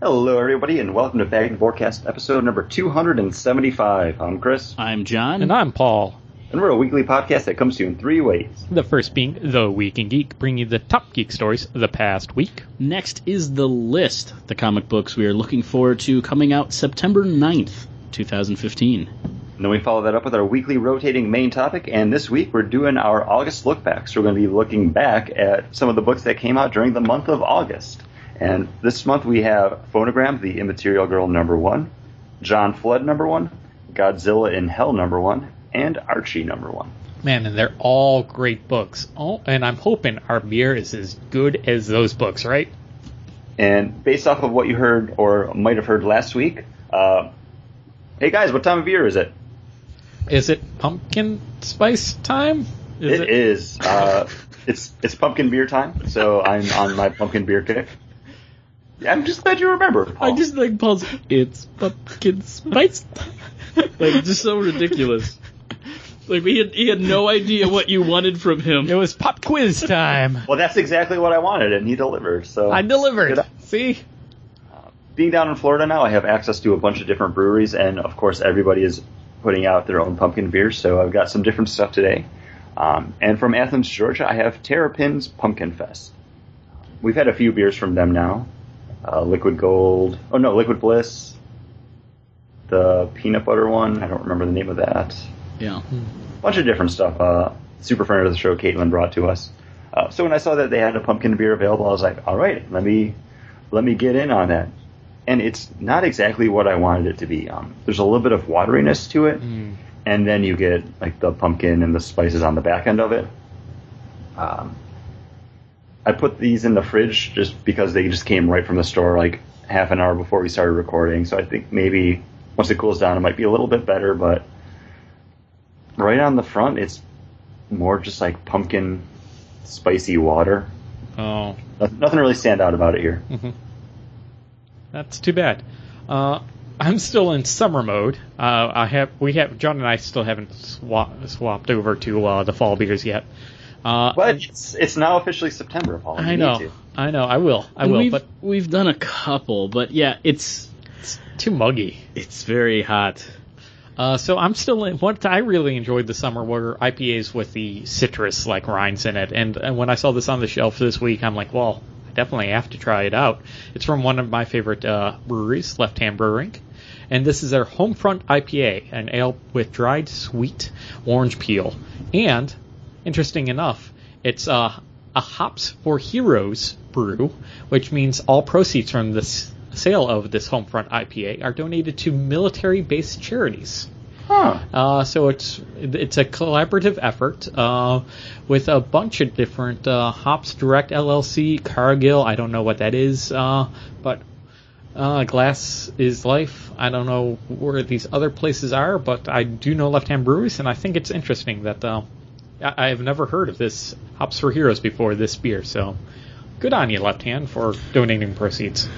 Hello, everybody, and welcome to Bagged and Forecast episode number 275. I'm Chris, I'm John. And I'm Paul. and we're a weekly podcast that comes to you in three ways. The first being The Week in Geek, bringing you the top geek stories of the past week. Next is the list, the comic books we are looking forward to coming out September 9th, 2015. And then we follow that up with our weekly rotating main topic, and this week we're doing our August look back. So we're going to be looking back at some of the books that came out during the month of August. And this month we have Phonogram, The Immaterial Girl number one, John Flood number one, Godzilla in Hell number one, and Archie number one. Man, and they're all great books. Oh, and I'm hoping our beer is as good as those books, right? And based off of what you heard or might have heard last week, uh, hey guys, what time of year is it? Is it pumpkin spice time? Is it is. Uh, it's it's pumpkin beer time, so I'm on my pumpkin beer kick. I'm just glad you remember. Paul. I just like Paul's. It's pumpkin spice. like just so ridiculous. Like he had, he had no idea what you wanted from him. It was pop quiz time. well, that's exactly what I wanted, and he delivered. So I delivered. Good. See? being down in Florida now, I have access to a bunch of different breweries, and of course, everybody is putting out their own pumpkin beers. So I've got some different stuff today. Um, and from Athens, Georgia, I have Terrapin's Pumpkin Fest. We've had a few beers from them now. Uh, Liquid Gold. Oh no, Liquid Bliss. The peanut butter one. I don't remember the name of that. Yeah. bunch of different stuff. Uh, super friend of the show, Caitlin, brought to us. Uh, so when I saw that they had a pumpkin beer available, I was like, all right, let me let me get in on that. And it's not exactly what I wanted it to be. Um, there's a little bit of wateriness to it, and then you get like the pumpkin and the spices on the back end of it. Um, I put these in the fridge just because they just came right from the store like half an hour before we started recording. So I think maybe once it cools down, it might be a little bit better, but right on the front, it's more just like pumpkin spicy water. Oh, Noth- Nothing really stand out about it here. that's too bad. Uh, I'm still in summer mode. Uh, I have, we have, John and I still haven't swap, swapped over to uh, the fall beers yet. Uh, But it's it's now officially September, Paul. I know, to. I know, I will, I And will, we've, but we've done a couple, but yeah, it's too muggy. it's very hot. Uh, so I'm still in. What I really enjoyed the summer were IPAs with the citrus like rinds in it. And, and when I saw this on the shelf this week, I'm like, well, I definitely have to try it out. It's from one of my favorite uh, breweries, Left Hand Brewing, and this is their Homefront IPA, an ale with dried sweet orange peel. And interesting enough, it's uh, a hops for heroes brew, which means all proceeds from this sale of this Homefront IPA are donated to military-based charities. Huh. Uh, so it's it's a collaborative effort uh, with a bunch of different uh, Hops Direct LLC, Cargill. I don't know what that is, uh, but uh, Glass is Life. I don't know where these other places are, but I do know Left Hand Breweries, and I think it's interesting that uh, I, have never heard of this Hops for Heroes before this beer. So good on you, Left Hand, for donating proceeds.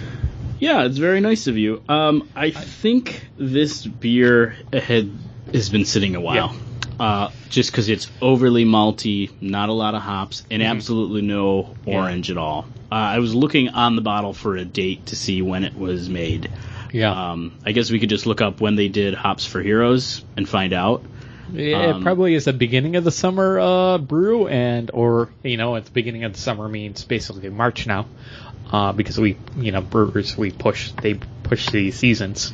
Yeah, it's very nice of you. Um, I think this beer had has been sitting a while. Uh, just because it's overly malty, not a lot of hops, and absolutely no orange at all. Uh, I was looking on the bottle for a date to see when it was made. Yeah, Um, I guess we could just look up when they did Hops for Heroes and find out. Yeah, Um, it probably is the beginning of the summer uh, brew, and or you know, at the beginning of the summer means basically March now, uh, because we you know brewers we push they push the seasons.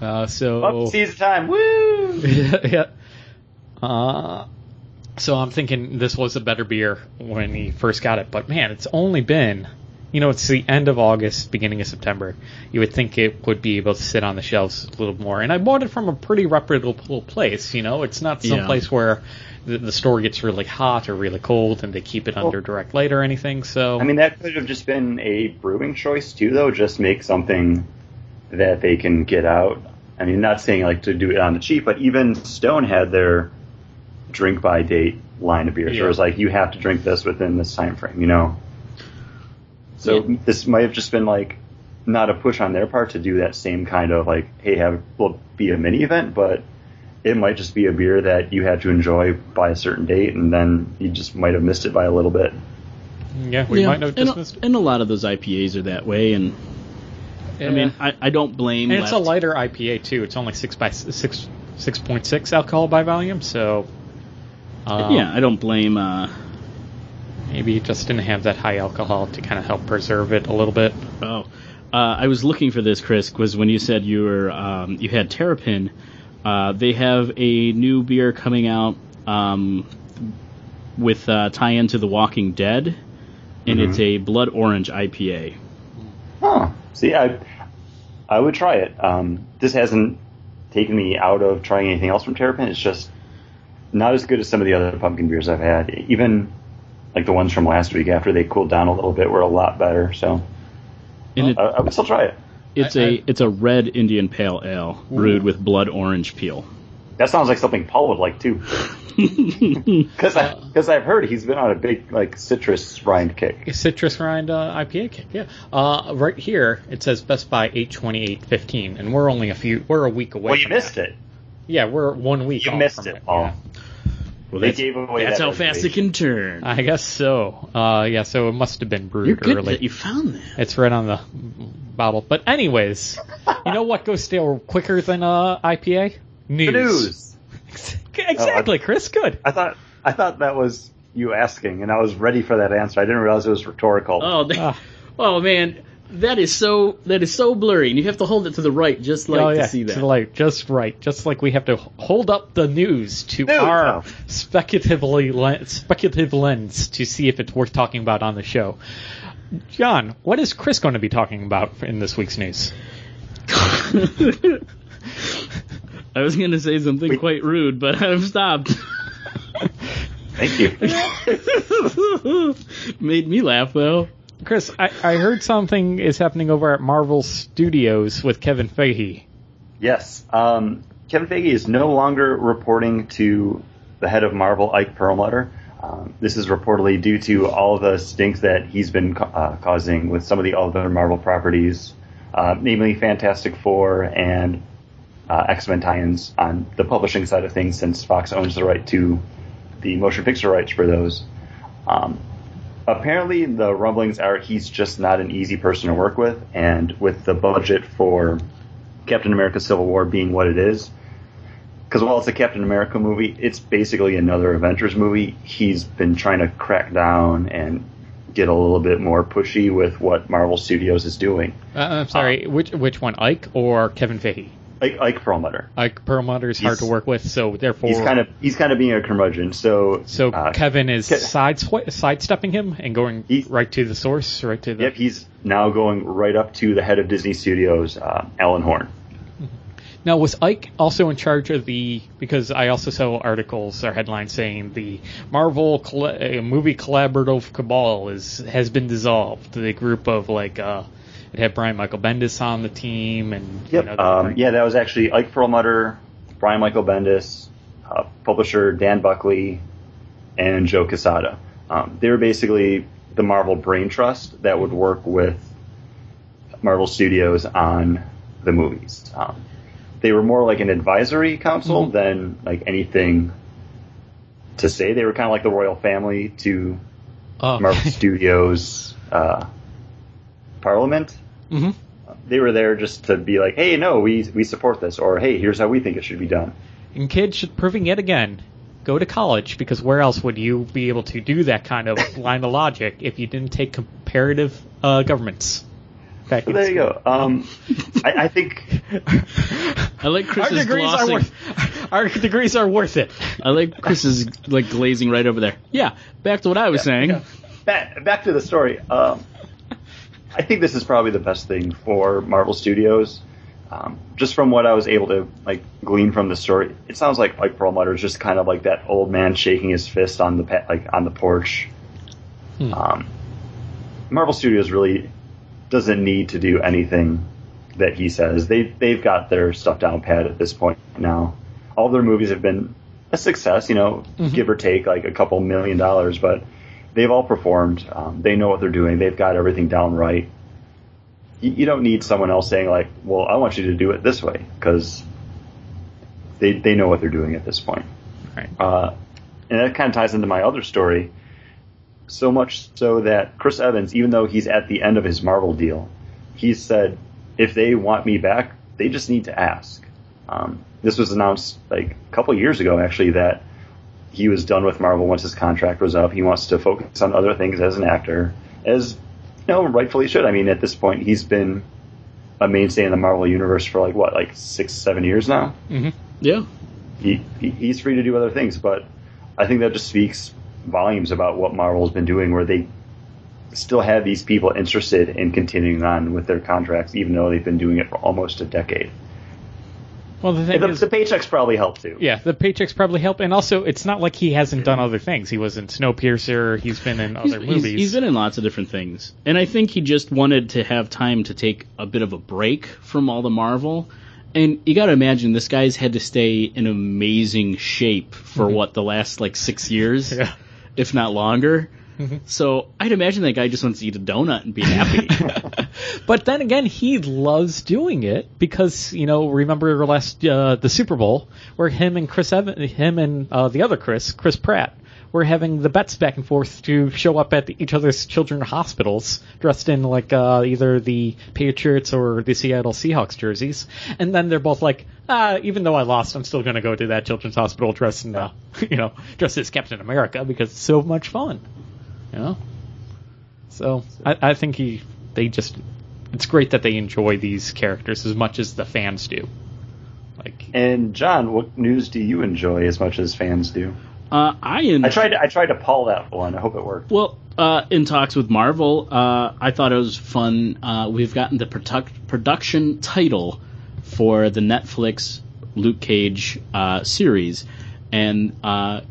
Uh, so Up season time. Woo! yeah. Uh, so I'm thinking this was a better beer when he first got it, but man, it's only been, you know, it's the end of August, beginning of September. You would think it would be able to sit on the shelves a little more, and I bought it from a pretty reputable place. You know, it's not some Yeah. place where the, the store gets really hot or really cold and they keep it under direct light or anything. So I mean, that could have just been a brewing choice too, though. Just make something that they can get out. I mean, not saying like to do it on the cheap, but even Stone had their drink by date line of beers. Yeah. Where it's like you have to drink this within this time frame, you know. So Yeah. this might have just been like not a push on their part to do that same kind of like, hey, have will be a mini event, but it might just be a beer that you had to enjoy by a certain date, and then you just might have missed it by a little bit. yeah, we Yeah, might have and, dismissed. and a lot of those IPAs are that way, and I mean, I, I don't blame. and it's a lighter IPA too. It's only six by six six point six alcohol by volume, so um, yeah, I don't blame. Uh, maybe it just didn't have that high alcohol to kind of help preserve it a little bit. oh, uh, I was looking for this, Chris, was when you said you were um, you had Terrapin. Uh, they have a new beer coming out um, with uh, tie-in to The Walking Dead, and it's a blood orange IPA. Huh. See, I I would try it. Um, this hasn't taken me out of trying anything else from Terrapin. It's just not as good as some of the other pumpkin beers I've had. Even like the ones from last week after they cooled down a little bit were a lot better. So And it, I, I would still try it. it's I- a I- it's a red Indian Pale Ale brewed with blood orange peel. That sounds like something Paul would like too. Because I because I've heard he's been on a big like citrus rind kick. A citrus rind uh, IPA kick, yeah. Uh, right here it says Best By eight twenty eight fifteen, and we're only a few. We're a week away. Well, you from missed that. it. Yeah, we're one week. You missed from it, Paul. yeah. Well, They that's, gave away that's that how fast it can turn. I guess so. Uh, yeah, so it must have been brewed You're good early. that you found that. It's right on the bottle. But anyways, you know what goes stale quicker than uh, IPA? News. The news. exactly, Chris. Good. I thought I thought that was you asking, and I was ready for that answer. I didn't realize it was rhetorical. Oh, that, Ah. oh man, that is so that is so blurry, and you have to hold it to the right just like oh yeah, to see that. to the light, just right. Just like we have to hold up the news to News, our oh. speculatively len- speculative lens to see if it's worth talking about on the show. John, what is Chris going to be talking about in this week's news? I was going to say something Wait. quite rude, but I've stopped. Thank you. Made me laugh though. Chris, I, I heard something is happening over at Marvel Studios with Kevin Feige. yes, um, Kevin Feige is no longer reporting to the head of Marvel, Ike Perlmutter. Um, this is reportedly due to all the stinks that he's been uh, causing with some of the other Marvel properties, uh, namely Fantastic Four and uh, X Men tie-ins on the publishing side of things, since Fox owns the right to the motion picture rights for those. Um, apparently, the rumblings are he's just not an easy person to work with, and with the budget for Captain America: Civil War being what it is, because while it's a Captain America movie, it's basically another Avengers movie. He's been trying to crack down and get a little bit more pushy with what Marvel Studios is doing. Uh, I'm sorry, which which one, Ike or Kevin Feige? Ike, Ike Perlmutter. Ike Perlmutter is hard to work with, so therefore, He's kind of he's kind of being a curmudgeon. So so uh, Kevin is Ke- side sidestepping him and going right to the source, right to the. Yep, he's now going right up to the head of Disney Studios, uh, Alan Horn. Now, was Ike also in charge of the? Because I also saw articles or headlines saying the Marvel coll- uh, movie collaborative cabal is has been dissolved. The group of like uh, it had Brian Michael Bendis on the team, and Yep. you know, um, yeah, that was actually Ike Perlmutter, Brian Michael Bendis, uh, publisher Dan Buckley, and Joe Quesada. Um, they were basically the Marvel brain trust that would work with Marvel Studios on the movies. Um, they were more like an advisory council Mhm. than like anything to say. They were kind of like the royal family to uh, Marvel Studios uh, Parliament hmm they were there just to be like, hey, no, we we support this, or hey, here's how we think it should be done. And kids should proving yet again go to college because where else would you be able to do that kind of line of logic if you didn't take comparative uh, governments? back So in there you go. Um, I, I think I like our Chris's degrees are worth our degrees are worth it. I like Chris's like glazing right over there. Yeah, back to what I was saying. back, back to the story. Um, I think this is probably the best thing for Marvel Studios. Um, just from what I was able to like glean from the story, it sounds like Ike Perlmutter is just kind of like that old man shaking his fist on the pa- like on the porch. Hmm. Um, Marvel Studios really doesn't need to do anything that he says. They they've got their stuff down pat at this point now. All their movies have been a success, you know, Mhm. give or take like a couple million dollars, but they've all performed. Um, they know what they're doing. They've got everything down right. You, you don't need someone else saying like, "Well, I want you to do it this way," because they they know what they're doing at this point. Right. Uh, and that kind of ties into my other story. So much so that Chris Evans, even though he's at the end of his Marvel deal, he said if they want me back, they just need to ask. Um, this was announced like a couple years ago, actually, that he was done with Marvel once his contract was up. He wants to focus on other things as an actor, as you know, rightfully should. I mean, at this point, he's been a mainstay in the Marvel universe for like what, like six, seven years now. hmm Yeah. He, he he's free to do other things, but I think that just speaks volumes about what Marvel's been doing, where they still have these people interested in continuing on with their contracts, even though they've been doing it for almost a decade. Well, the thing the, is, the paychecks probably help too. yeah, the paychecks probably help, and also it's not like he hasn't done other things. He was in Snowpiercer. He's been in other he's- movies. he's been in lots of different things. And I think he just wanted to have time to take a bit of a break from all the Marvel. And you gotta imagine this guy's had to stay in amazing shape for mm-hmm. what, the last like six years? Yeah. If not longer. So I'd imagine that guy just wants to eat a donut and be happy. But then again, he loves doing it because you know, remember last uh, the Super Bowl where him and Chris Evan, him and uh, the other Chris, Chris Pratt, were having the bets back and forth to show up at the, each other's children's hospitals dressed in like uh, either the Patriots or the Seattle Seahawks jerseys, and then they're both like, ah, even though I lost, I'm still going to go to that children's hospital dressed in, uh, you know, dressed as Captain America because it's so much fun, you know. So I, I think he they just it's great that they enjoy these characters as much as the fans do. Like And John, what news do you enjoy as much as fans do? uh, I, en- I tried. To, I tried to pull that one. I hope it worked. Well, uh, in talks with Marvel, uh, I thought it was fun. Uh, we've gotten the produc- production title for the Netflix Luke Cage uh, series. And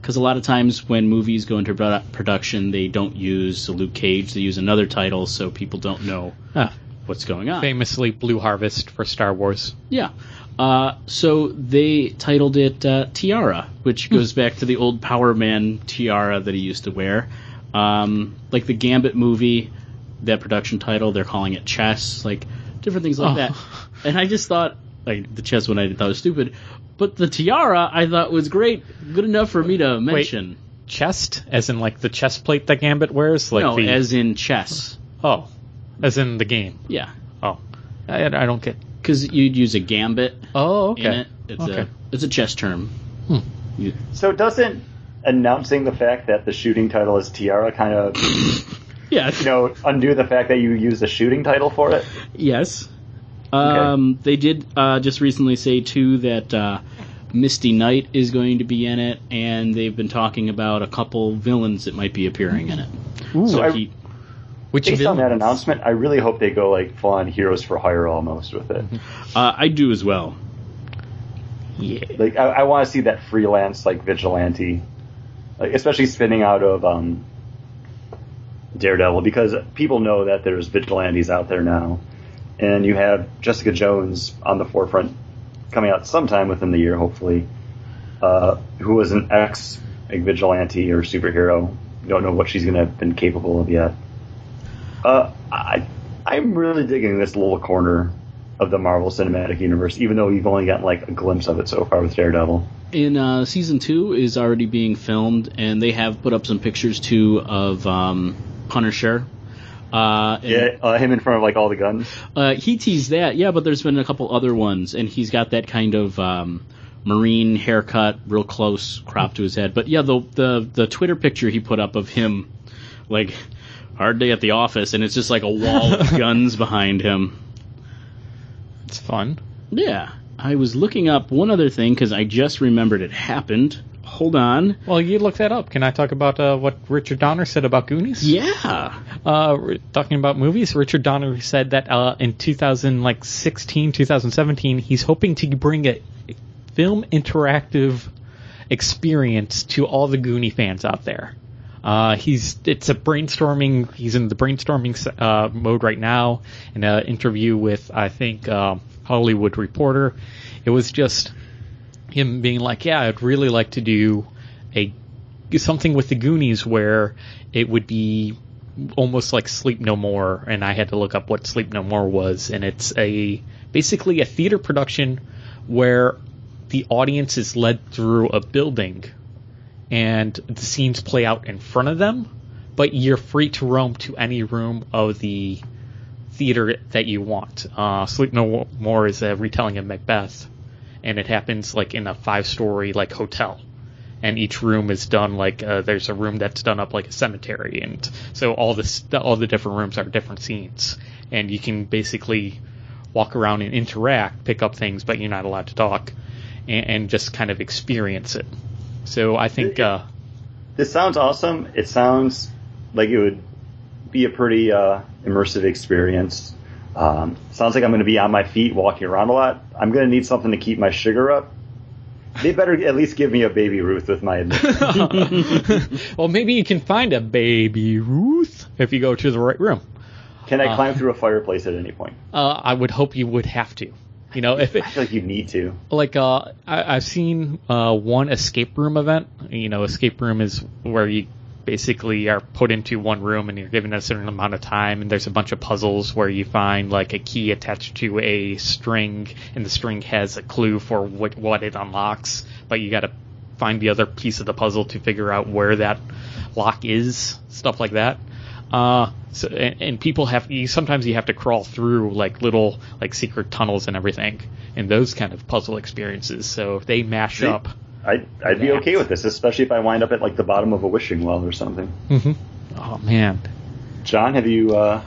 because a lot of times when movies go into production, they don't use Luke Cage, they use another title so people don't know ah, what's going on. famously Blue Harvest for Star Wars. Yeah. Uh, so they titled it uh, Tiara, which goes back to the old Power Man tiara that he used to wear. Um, like the Gambit movie, that production title, they're calling it Chess, like different things like Oh. that. And I just thought, like the chess one I thought was stupid, but the tiara I thought was great, good enough for me to mention. Chest, as in like the chest plate that Gambit wears, like no, the as in chess. oh, as in the game. Yeah, Oh, I, I don't get. because you'd use a gambit Oh, okay. in it. It's okay. a it's a chess term. Hmm. You- So doesn't announcing the fact that the shooting title is Tiara kind of yeah, you know undo the fact that you use the shooting title for it? Yes. Um, They did uh, just recently say too that uh, Misty Knight is going to be in it, and they've been talking about a couple villains that might be appearing in it. So I- he, Which Based on that announcement, I really hope they go like full on heroes for hire almost with it. uh, I do as well. Yeah. Like I, I want to see that freelance like vigilante, like especially spinning out of um, Daredevil because people know that there's vigilantes out there now, and you have Jessica Jones on the forefront coming out sometime within the year, hopefully, uh, who was an ex vigilante or superhero. Don't know what she's going to have been capable of yet. Uh, I I'm really digging this little corner of the Marvel Cinematic Universe, even though we've only gotten like a glimpse of it so far with Daredevil. In uh, season two is already being filmed, and they have put up some pictures too of um, Punisher. Uh, and, Yeah, uh, him in front of like all the guns. Uh, he teased that, yeah, but there's been a couple other ones, and he's got that kind of um, marine haircut, real close crop to his head. But yeah, the the the Twitter picture he put up of him, like hard day at the office, and it's just like a wall of guns behind him. It's fun. Yeah, I was looking up one other thing because I just remembered it happened. Hold on. Well, you look that up. Can I talk about uh, what Richard Donner said about Goonies? Yeah. Uh, talking about movies, Richard Donner said that uh, in 2016, 2017, he's hoping to bring a film interactive experience to all the Goonie fans out there. Uh, he's it's a brainstorming. He's in the brainstorming uh, mode right now. In an interview with I think um, Hollywood Reporter, it was just him being like, "Yeah, I'd really like to do a something with the Goonies where it would be almost like Sleep No More." And I had to look up what Sleep No More was, and it's a basically a theater production where the audience is led through a building and the scenes play out in front of them, but you're free to roam to any room of the theater that you want. Uh, Sleep No More is a retelling of Macbeth, and it happens like in a five story like hotel. And each room is done like uh, there's a room that's done up like a cemetery, and so all this all the different rooms are different scenes, and you can basically walk around and interact, pick up things, but you're not allowed to talk, and, and just kind of experience it. So I think uh, This sounds awesome. It sounds like it would be a pretty uh, immersive experience. Um, sounds like I'm going to be on my feet walking around a lot. I'm going to need something to keep my sugar up. They better at least give me a baby Ruth with my admission. well, maybe you can find a baby Ruth if you go to the right room. Can I Uh. climb through a fireplace at any point? Uh, I would hope you would have to. You know, if it, I feel like you need to. like uh, I, I've seen uh, one escape room event. You know, escape room is where you basically are put into one room and you're given a certain amount of time, and there's a bunch of puzzles where you find like a key attached to a string, and the string has a clue for what what it unlocks, but you got to find the other piece of the puzzle to figure out where that lock is, stuff like that. Uh, so and, and people have you sometimes you have to crawl through like little like secret tunnels and everything, and those kind of puzzle experiences. So they mash See? up. I'd, I'd be okay with this, especially if I wind up at like the bottom of a wishing well or something. hmm Oh man, John, have you uh,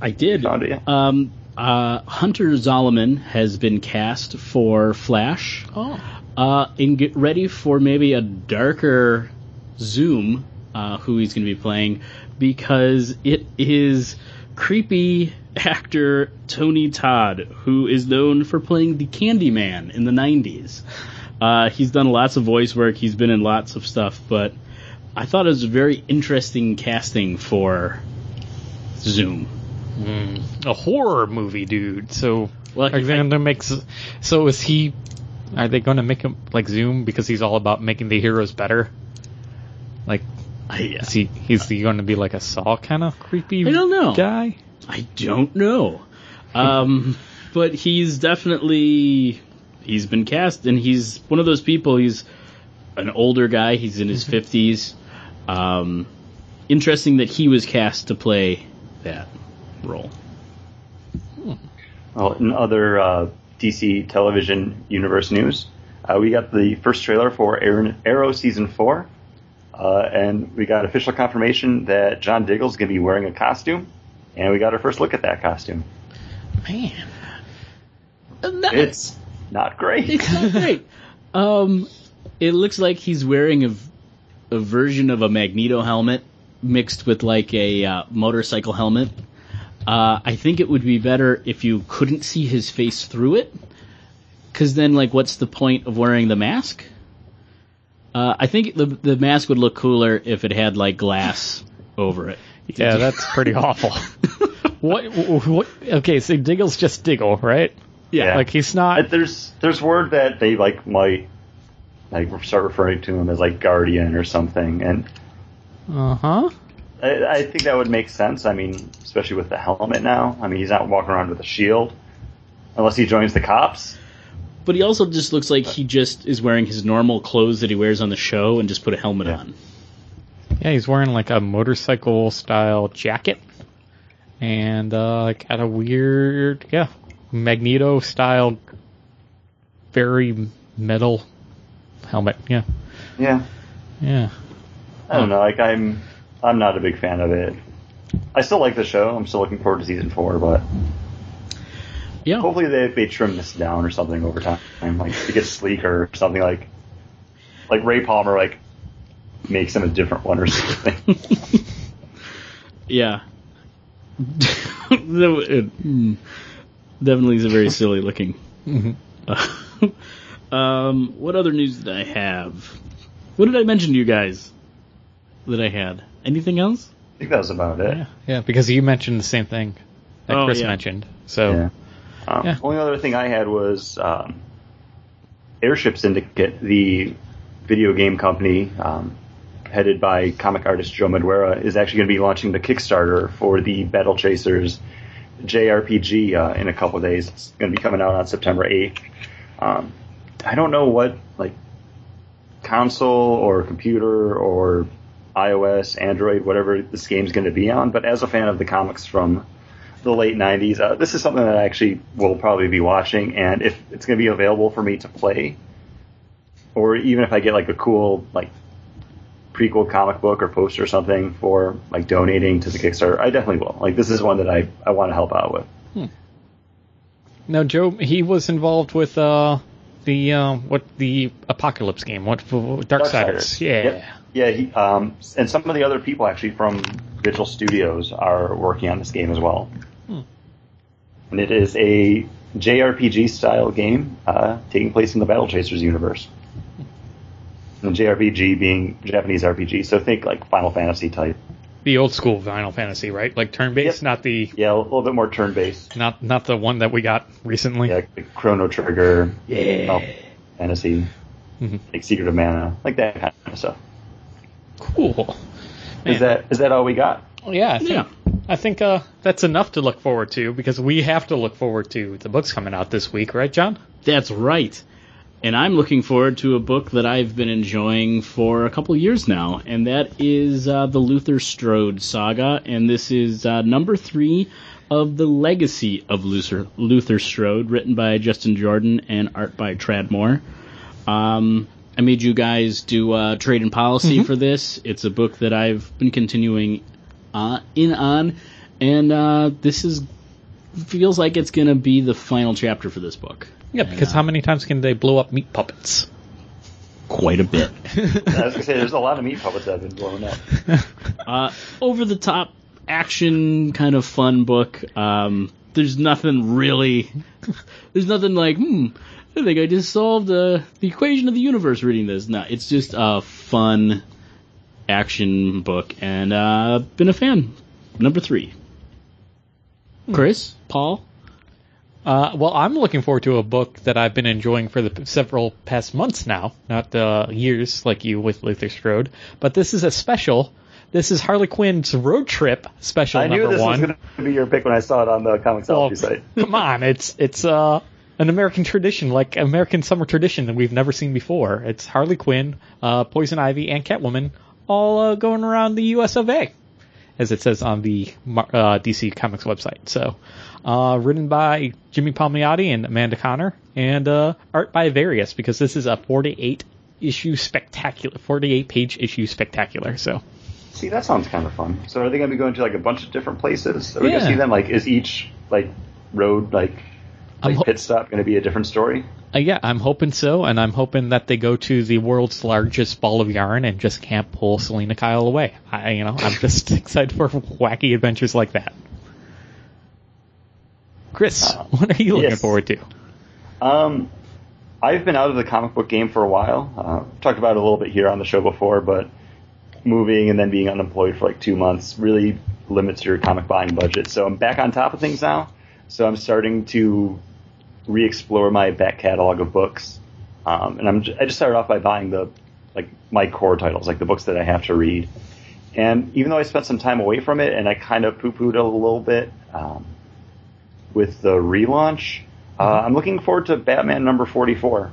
I did. found it yet? Um, uh, Hunter Zolomon has been cast for Flash. oh Uh, and get ready for maybe a darker Zoom, uh, who he's going to be playing, because it is creepy actor Tony Todd, who is known for playing the Candyman in the 90s. Uh, he's done lots of voice work, he's been in lots of stuff, but I thought it was a very interesting casting for Zoom. Mm, a horror movie, dude. So Well, are they going to make? So is he? Are they going to make him like Zoom because he's all about making the heroes better? Like, I, is he? Is he going to be like a Saw kind of creepy? I don't know. Guy. I don't know. Um, but he's definitely he's been cast, and he's one of those people. He's an older guy. He's in his fifties. Um, interesting that he was cast to play that role. Well, in other uh, DC television universe news, uh, we got the first trailer for Arrow, Arrow season four, uh, and we got official confirmation that John Diggle's going to be wearing a costume, and we got our first look at that costume. Man. It's not great. It's not great. Um, it looks like he's wearing a version of a Magneto helmet mixed with like a uh, motorcycle helmet. Uh, I think it would be better if you couldn't see his face through it, because then, like, what's the point of wearing the mask? Uh, I think the the mask would look cooler if it had like glass over it. Yeah, that's pretty awful. what? What? Okay, so Diggle's just Diggle, right? Yeah. Like he's not. there's there's word that they like might like start referring to him as like Guardian or something, and Uh huh. I, I think that would make sense. I mean, especially with the helmet now. I mean, he's not walking around with a shield unless he joins the cops. But he also just looks like he just is wearing his normal clothes that he wears on the show and just put a helmet Yeah. on. Yeah, he's wearing like a motorcycle style jacket, and uh, got a weird, yeah, Magneto style, very metal helmet. Yeah, Yeah, yeah. I don't know. Like I'm, I'm not a big fan of it. I still like the show. I'm still looking forward to season four, but Yeah. hopefully they they trim this down or something over time, like to get sleeker or something like, like Ray Palmer like makes him a different one or something. Yeah. Uh, hmm. That- it, Definitely is a very silly looking. um, what other news did I have? What did I mention to you guys that I had? Anything else? I think that was about it. Yeah, yeah, because you mentioned the same thing that Oh, Chris yeah. mentioned. So Yeah. Um, Yeah. Only other thing I had was um, Airship Syndicate, the video game company um, headed by comic artist Joe Madureira, is actually going to be launching the Kickstarter for the Battle Chasers JRPG uh, in a couple days. It's going to be coming out on September 8th. Um, I don't know what like console or computer or iOS, Android, whatever this game's going to be on, but as a fan of the comics from the late '90s. Uh, this is something that I actually will probably be watching, and if it's going to be available for me to play, or even if I get like a cool like prequel comic book or poster or something for like donating to the Kickstarter, I definitely will. Like this is one that I I want to help out with. Now, Joe, he was involved with uh, the uh, what the Apocalypse game, what Darksiders. Yeah. Yep. Yeah, he, um, and some of the other people actually from Vigil Studios are working on this game as well. Hmm. And it is a JRPG style game uh, taking place in the Battle Chasers universe. And JRPG being Japanese RPG, so think like Final Fantasy type. The old school Final Fantasy, right? Like turn based, Yep. not the Yeah, a little bit more turn based. not not the one that we got recently. Yeah, like Chrono Trigger, Yeah. Final Fantasy, Mhm. like Secret of Mana, like that kind of stuff. Cool. Is that is that all we got? Yeah, I think, Yeah. I think uh, that's enough to look forward to because we have to look forward to the books coming out this week, right, John? That's right. And I'm looking forward to a book that I've been enjoying for a couple years now, and that is uh, the Luther Strode saga. And this is uh, number three of the Legacy of Luther, Luther Strode, written by Justin Jordan and art by Tradd Moore. Um, I made you guys do uh, trade and policy for this. It's a book that I've been continuing uh, in on, and uh, this is feels like it's going to be the final chapter for this book. Yeah, because how many times can they blow up meat puppets? Quite a bit. I was gonna say there's a lot of meat puppets that have been blown up. uh, over the top action kind of fun book. Um, there's nothing really. There's nothing like, hmm, I think I just solved uh, the equation of the universe reading this. No, it's just a fun action book, and uh, been a fan. Number three. Chris, Paul, Uh, well, I'm looking forward to a book that I've been enjoying for the several past months now, not uh, years like you with Luther Strode. But this is a special. This is Harley Quinn's road trip special I knew number this one. was going to be your pick when I saw it on the ComiXology Well, site. come on, it's it's uh an American tradition, like American summer tradition that we've never seen before. It's Harley Quinn, uh, Poison Ivy, and Catwoman all uh, going around the U.S. of A. As it says on the uh, DC Comics website. So, uh, written by Jimmy Palmiotti and Amanda Conner, and uh, art by Various, because this is a 48 issue spectacular, 48 page issue spectacular. So, See, that sounds kind of fun. So are they going to be going to like a bunch of different places? Are we going to see them? Like, is each like road like like ho- pit stop going to be a different story? Uh, yeah, I'm hoping so, and I'm hoping that they go to the world's largest ball of yarn and just can't pull Selina Kyle away. I, you know, I'm just excited for wacky adventures like that. Chris, Uh, what are you looking yes. forward to? Um, I've been out of the comic book game for a while. Uh, talked about it a little bit here on the show before, but moving and then being unemployed for like two months really limits your comic buying budget. So I'm back on top of things now. So I'm starting to re-explore my back catalog of books, um, and I'm j- I just started off by buying the like my core titles, like the books that I have to read. And even though I spent some time away from it, and I kind of poo-pooed it a little bit um, with the relaunch, uh, I'm looking forward to Batman number 44.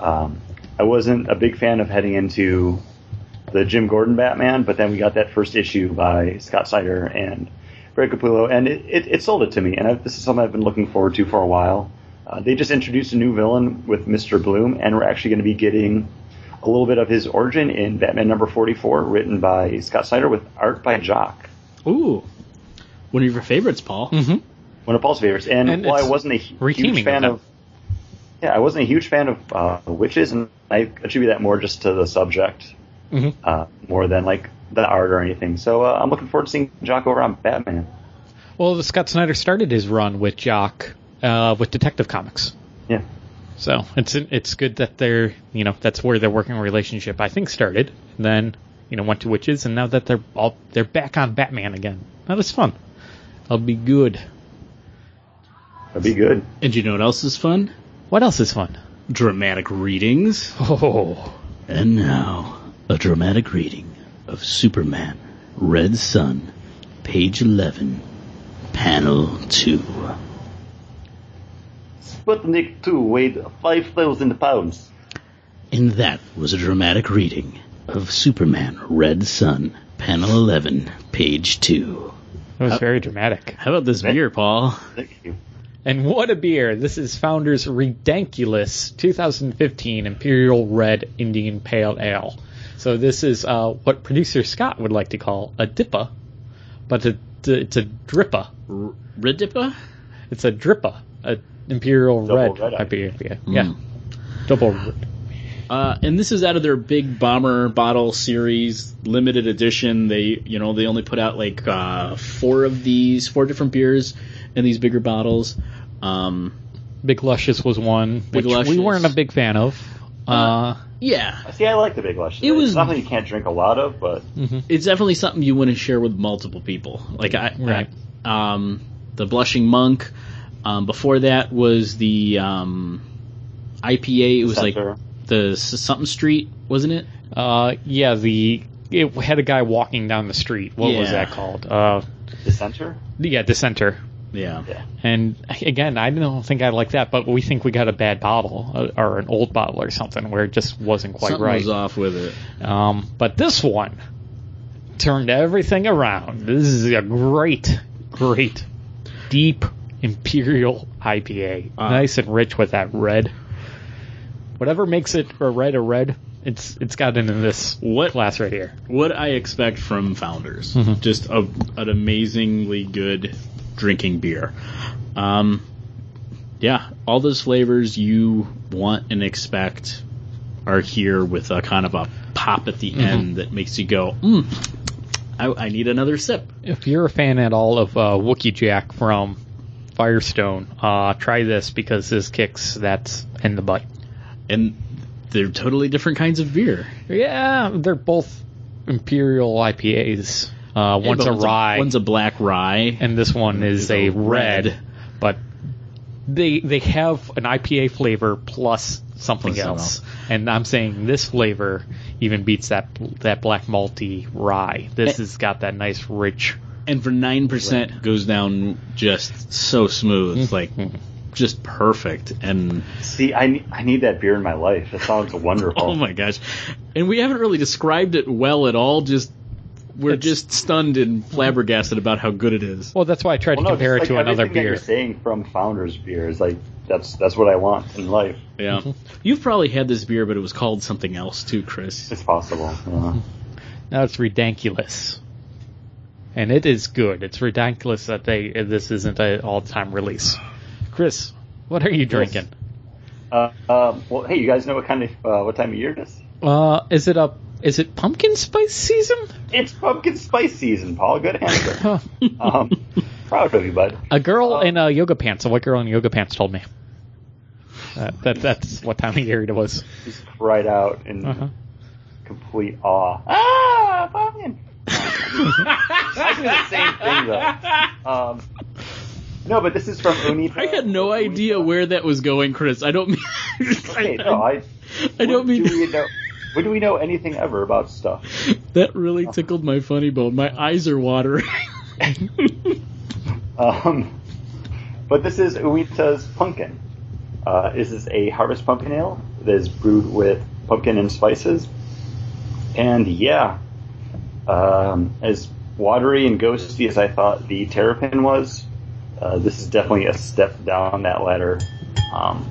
Um, I wasn't a big fan of heading into the Jim Gordon Batman, but then we got that first issue by Scott Snyder and Greg Capullo, and it, it, it sold it to me. And I, this is something I've been looking forward to for a while. Uh, they just introduced a new villain with Mr. Bloom, and we're actually going to be getting a little bit of his origin in Batman number 44, written by Scott Snyder with art by Jock. ooh, one of your favorites, Paul. Mm-hmm. One of Paul's favorites. And, And while I wasn't a huge fan of, yeah, I wasn't a huge fan of uh, Wytches, and I attribute that more just to the subject, Mhm. uh, more than like the art or anything. So uh, I'm looking forward to seeing Jock over on Batman. Well, the Scott Snyder started his run with Jock uh, with Detective Comics. Yeah, So it's it's good that they're you know that's where their working relationship I think started. Then you know went to Wytches, and now that they're all they're back on Batman again. That is fun. That'll be good. That'd be good. And you know what else is fun? What else is fun? Dramatic readings. Oh, And now, a dramatic reading of Superman, Red Sun, page 11, panel 2. Sputnik 2 weighed 5,000 pounds. And that was a dramatic reading of Superman, Red Sun, panel 11, page 2. That was very dramatic. How about this beer, Paul? Thank you. And what a beer! This is Founder's Ridiculous 2015 Imperial Red Indian Pale Ale. So this is uh, what producer Scott would like to call a dippa, but a, it's a drippa. R- Ridipa? It's a drippa, a Imperial Double Red, red IPA. Yeah, yeah. Mm. double. red. Uh, and this is out of their big bomber bottle series, limited edition. They, you know, they only put out like uh, four of these, four different beers in these bigger bottles. Um, Big Lushious was one, Big which we weren't a big fan of. Uh, yeah, See, I like the Big Lushious. It was- It's nothing you can't drink a lot of, but it's definitely something you want to share with multiple people. Like I, Right. I- um, the Blushing Monk. Um, before that was the um, IPA. It was like Center. The something Street, wasn't it? uh, yeah, the it had a guy walking down the street. What was that called? Uh, Dissenter. yeah, Dissenter. Yeah. Yeah. And again, I don't think I like that, but we think we got a bad bottle uh, or an old bottle or something where it just wasn't quite Something right. was off with it. Um, but this one turned everything around. This is a great, great, deep imperial IPA. Ah. nice and rich with that red. Whatever makes it a red a red, it's it's got it in this What- class right here. what I expect from Founders. Mhm. Just a, an amazingly good drinking beer. Um, yeah, all those flavors you want and expect are here with a kind of a pop at the Mm-hmm. end that makes you go, mm, I, I need another sip. If you're a fan at all of uh, Wookey Jack from Firestone, uh, try this because this kicks that in the butt. And they're totally different kinds of beer. Yeah, they're both imperial IPAs. Uh, Yeah, one's a rye, One's a black rye. and this one is a red. red. But they they have an IPA flavor plus something Plus else. And I'm saying this flavor even beats that that black malty rye. This Eh. has got that nice rich. and for 9% goes down just so smooth. Like, just perfect. And See, I need, I need that beer in my life. It sounds wonderful. Oh my gosh. And we haven't really described it well at all, just we're It's- just stunned and flabbergasted about how good it is. Well, that's why I tried Well, to no, compare it just to another everything that beer. You're saying from Founders beer is like that's that's what I want in life. Yeah. Mm-hmm. You've probably had this beer, but it was called something else too, Chris. It's possible. Now it's ridiculous. And it is good. It's ridiculous that they this isn't an all-time release. Chris, what are you drinking? uh, um, well, hey, you guys know what kind of uh, what time of year it is? Uh, is it a is it pumpkin spice season? It's pumpkin spice season, Paul. Good answer. um, proud of you, bud. A girl Uh, in uh, yoga pants. A white girl in yoga pants told me. Uh, that that's what time of year it was. Just cried out in Uh-huh. complete awe. Ah, pumpkin! I do the same thing though. Um, no, but this is from Uinta. I had no idea where that was going, Chris. I don't mean. Okay, I, no, I. I don't mean. Do we know, when do we know anything ever about stuff? that really tickled my funny bone. My eyes are watering. Um, but this is Uinta's Pumpkin. Uh, this is a harvest pumpkin ale that is brewed with pumpkin and spices. And yeah, um, as watery and ghosty as I thought the Terrapin was, uh, this is definitely a step down that ladder. Um,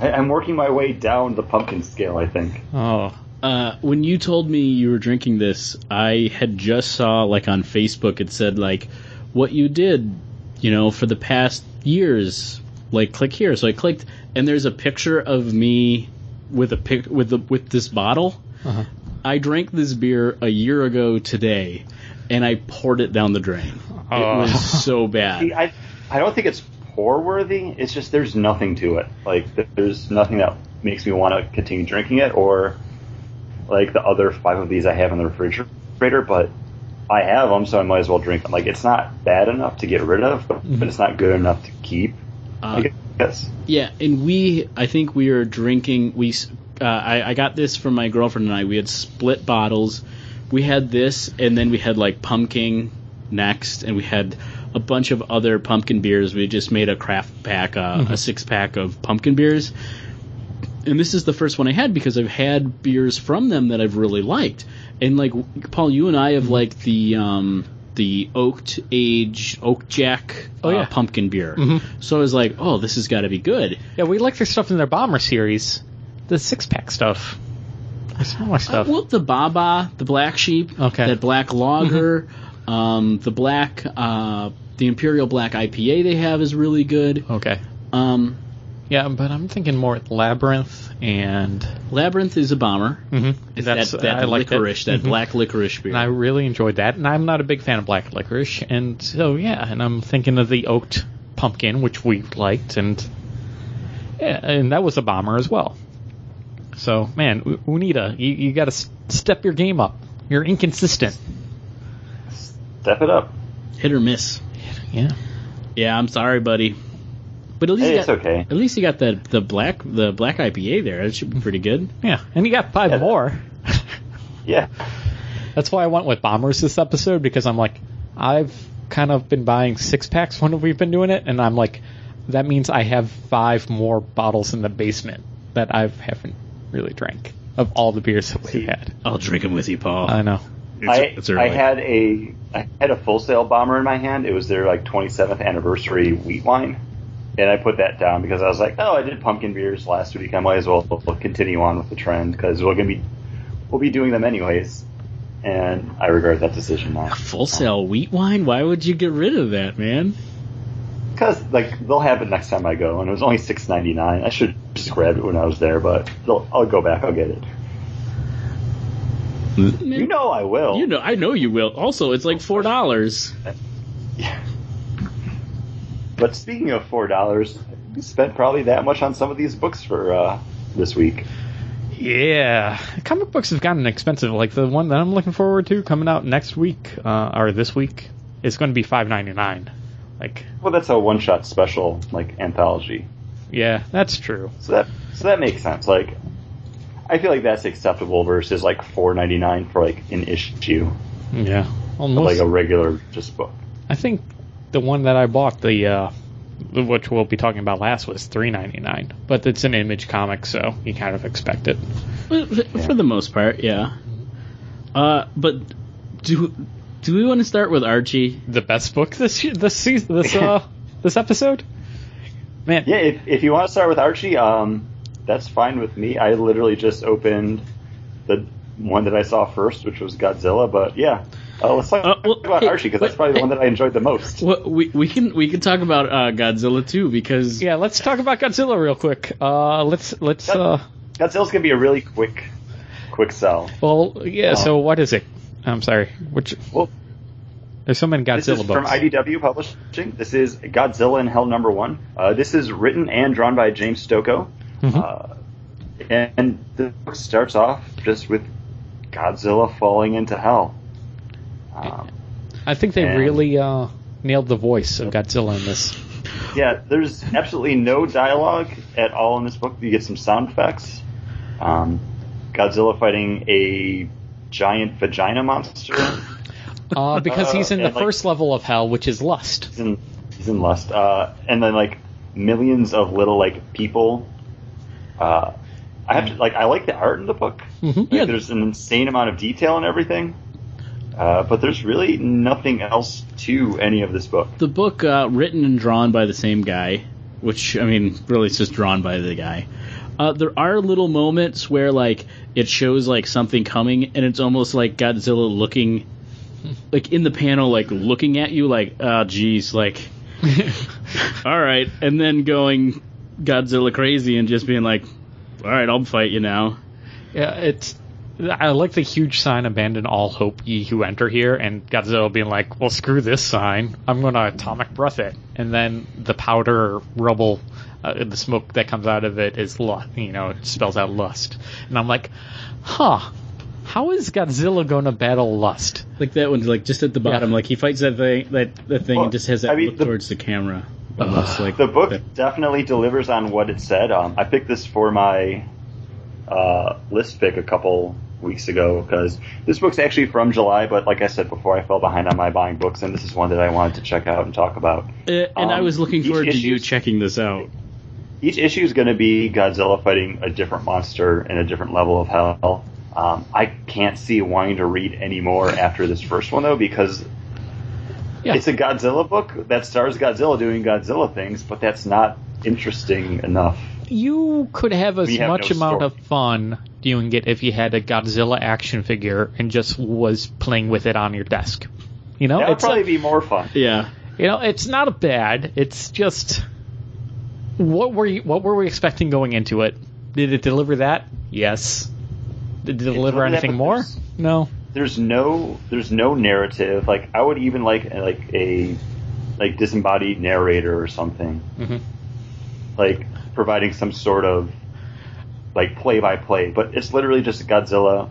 I, I'm working my way down the pumpkin scale, I think. Oh, Uh, when you told me you were drinking this, I had just saw like on Facebook it said like what you did, you know, for the past years. Like click here, so I clicked, and there's a picture of me with a pic with the with this bottle. Uh-huh. I drank this beer a year ago today, and I poured it down the drain. Oh. It was so See, bad. I, I don't think it's pour worthy. It's just there's nothing to it. Like there's nothing that makes me want to continue drinking it, or like the other five of these I have in the refrigerator. But I have them, so I might as well drink them. Like it's not bad enough to get rid of, but, but it's not good enough to keep. Uh, I guess. Yeah, and we, I think we are drinking. We, uh, I, I got this from my girlfriend and I. We had split bottles. We had this, and then we had like pumpkin next, and we had a bunch of other pumpkin beers. We just made a craft pack, uh, a six pack of pumpkin beers. And this is the first one I had because I've had beers from them that I've really liked. And like Paul, you and I have liked the um, the oaked age oak jack Oh, uh, yeah. pumpkin beer. Mhm. So I was like, oh, this has got to be good. Yeah, we like their stuff in their bomber series, the six pack stuff, the smaller Uh, stuff. well, the Baba, the Black Sheep, Okay. that Black Lager, um, the Black, uh, the Imperial Black IPA they have is really good. okay. Um, Yeah, but I'm thinking more labyrinth and Labyrinth is a bomber. Mhm. That's- that, that I like that. licorice, that, Mhm. black licorice beer. and I really enjoyed that. And I'm not a big fan of black licorice, and so yeah, and I'm thinking of the oaked pumpkin, which we liked, and yeah, and that was a bomber as well. So man, Uinta, you, you got to step your game up. You're inconsistent. Step it up. Hit or miss. Yeah. Yeah, I'm sorry, buddy. But at least Hey, you it's got, okay. At least you got the the black the black IPA there. It should be pretty good. Yeah, and you got five Yeah. more. Yeah. That's why I went with bombers this episode because I'm like, I've kind of been buying six packs when we've been doing it, and I'm like, that means I have five more bottles in the basement that I haven't really drank of all the beers that we've had. I'll drink them with you, Paul. I know. It's, I, it's early. I had a I had a full sail bomber in my hand. It was their like 27th anniversary wheat wine, and I put that down because I was like, oh, I did pumpkin beers last week. I might as well continue on with the trend because we're gonna be we'll be doing them anyways. And I regret that decision now Full Sail wheat wine? Why would you get rid of that, man? because like they'll have it next time I go, and it was only 6.99. I should just grab it when I was there, but I'll go back. I'll get it. You know I will. You know, I know you will. Also, it's like four dollars. Yeah. But speaking of four dollars, we spent probably that much on some of these books for uh, this week. Yeah, comic books have gotten expensive. Like the one that I'm looking forward to coming out next week uh, or this week is going to be five ninety nine. Like, Well, that's a one-shot special, like anthology. yeah, that's true. So that so that makes sense. Like, I feel like that's acceptable versus like four ninety nine for like an issue, Yeah, almost. like a regular just book. I think the one that I bought, the uh, which we'll be talking about last, was three ninety nine. But it's an image comic, so you kind of expect it. Well, f- For the most part, yeah. Uh, but do do we want to start with Archie? The best book this year, this season, this uh, this episode. Man, Yeah, if if you want to start with Archie, um, that's fine with me. I literally just opened the one that I saw first, which was Godzilla. But yeah, uh, let's talk Uh, well, about hey, Archie because that's wait, probably the one that I enjoyed the most. Well, we we can we can talk about uh, Godzilla too because yeah. Let's talk about Godzilla real quick. Uh, let's let's. Uh, Godzilla's gonna be a really quick, quick sell. well, yeah. So what is it? I'm sorry. Which Well, there's so many this is Godzilla from. IDW Publishing. This is Godzilla in Hell number one. Uh, this is written and drawn by James Stokoe. Mhm. Uh, and the book starts off just with Godzilla falling into hell. Um, I think they and- really uh, nailed the voice of Godzilla in this. yeah, there's absolutely no dialogue at all in this book. You get some sound effects. Um, Godzilla fighting a giant vagina monster. Uh, because he's in the And, like- first level of hell, which is lust. He's in, he's in lust. Uh, and then like millions of little like people. Uh, I have to like I like the art in the book. Mhm. Like, Yeah. There's an insane amount of detail and everything. Uh, but there's really nothing else to any of this book. the book uh, written and drawn by the same guy, which I mean, really, it's just drawn by the guy. Uh, there are little moments where like it shows like something coming, and it's almost like Godzilla looking, like in the panel, like looking at you, like oh geez, like all right, and then going Godzilla crazy and just being like, all right, I'll fight you now. Yeah, it's. I like the huge sign "Abandon all hope, ye who enter here," and Godzilla being like, "Well, screw this sign. I'm gonna atomic breath it." And then the powder rubble, uh, the smoke that comes out of it is lust. You know, it spells out lust. And I'm like, "Huh? How is Godzilla going to battle lust?" Like that one, like just at the bottom, Yeah. like he fights that thing, that that thing, Well, and just has that I mean, look the- towards the camera, almost like The book that- definitely delivers on what it said. Um, I picked this for my uh, list pick a couple weeks ago because this book's actually from July, but like I said before, I fell behind on my buying books, and this is one that I wanted to check out and talk about. Uh, and I Um, was looking forward to you checking this out. Each issue is going to be Godzilla fighting a different monster in a different level of hell. Um, I can't see wanting to read any more after this first one though, because Yeah. It's a Godzilla book that stars Godzilla doing Godzilla things, but that's not interesting enough. you could have as have much no amount story. of fun doing it if you had a Godzilla action figure and just was playing with it on your desk. You know, That would it's a- probably be more fun. Yeah. you know, it's not a bad. It's just what were you, what were we expecting going into it? Did it deliver that? Yes. Did it deliver delivered that, anything more? No. There's no there's no narrative. Like I would even like like a like disembodied narrator or something. Mhm. Like providing some sort of like play by play, but it's literally just Godzilla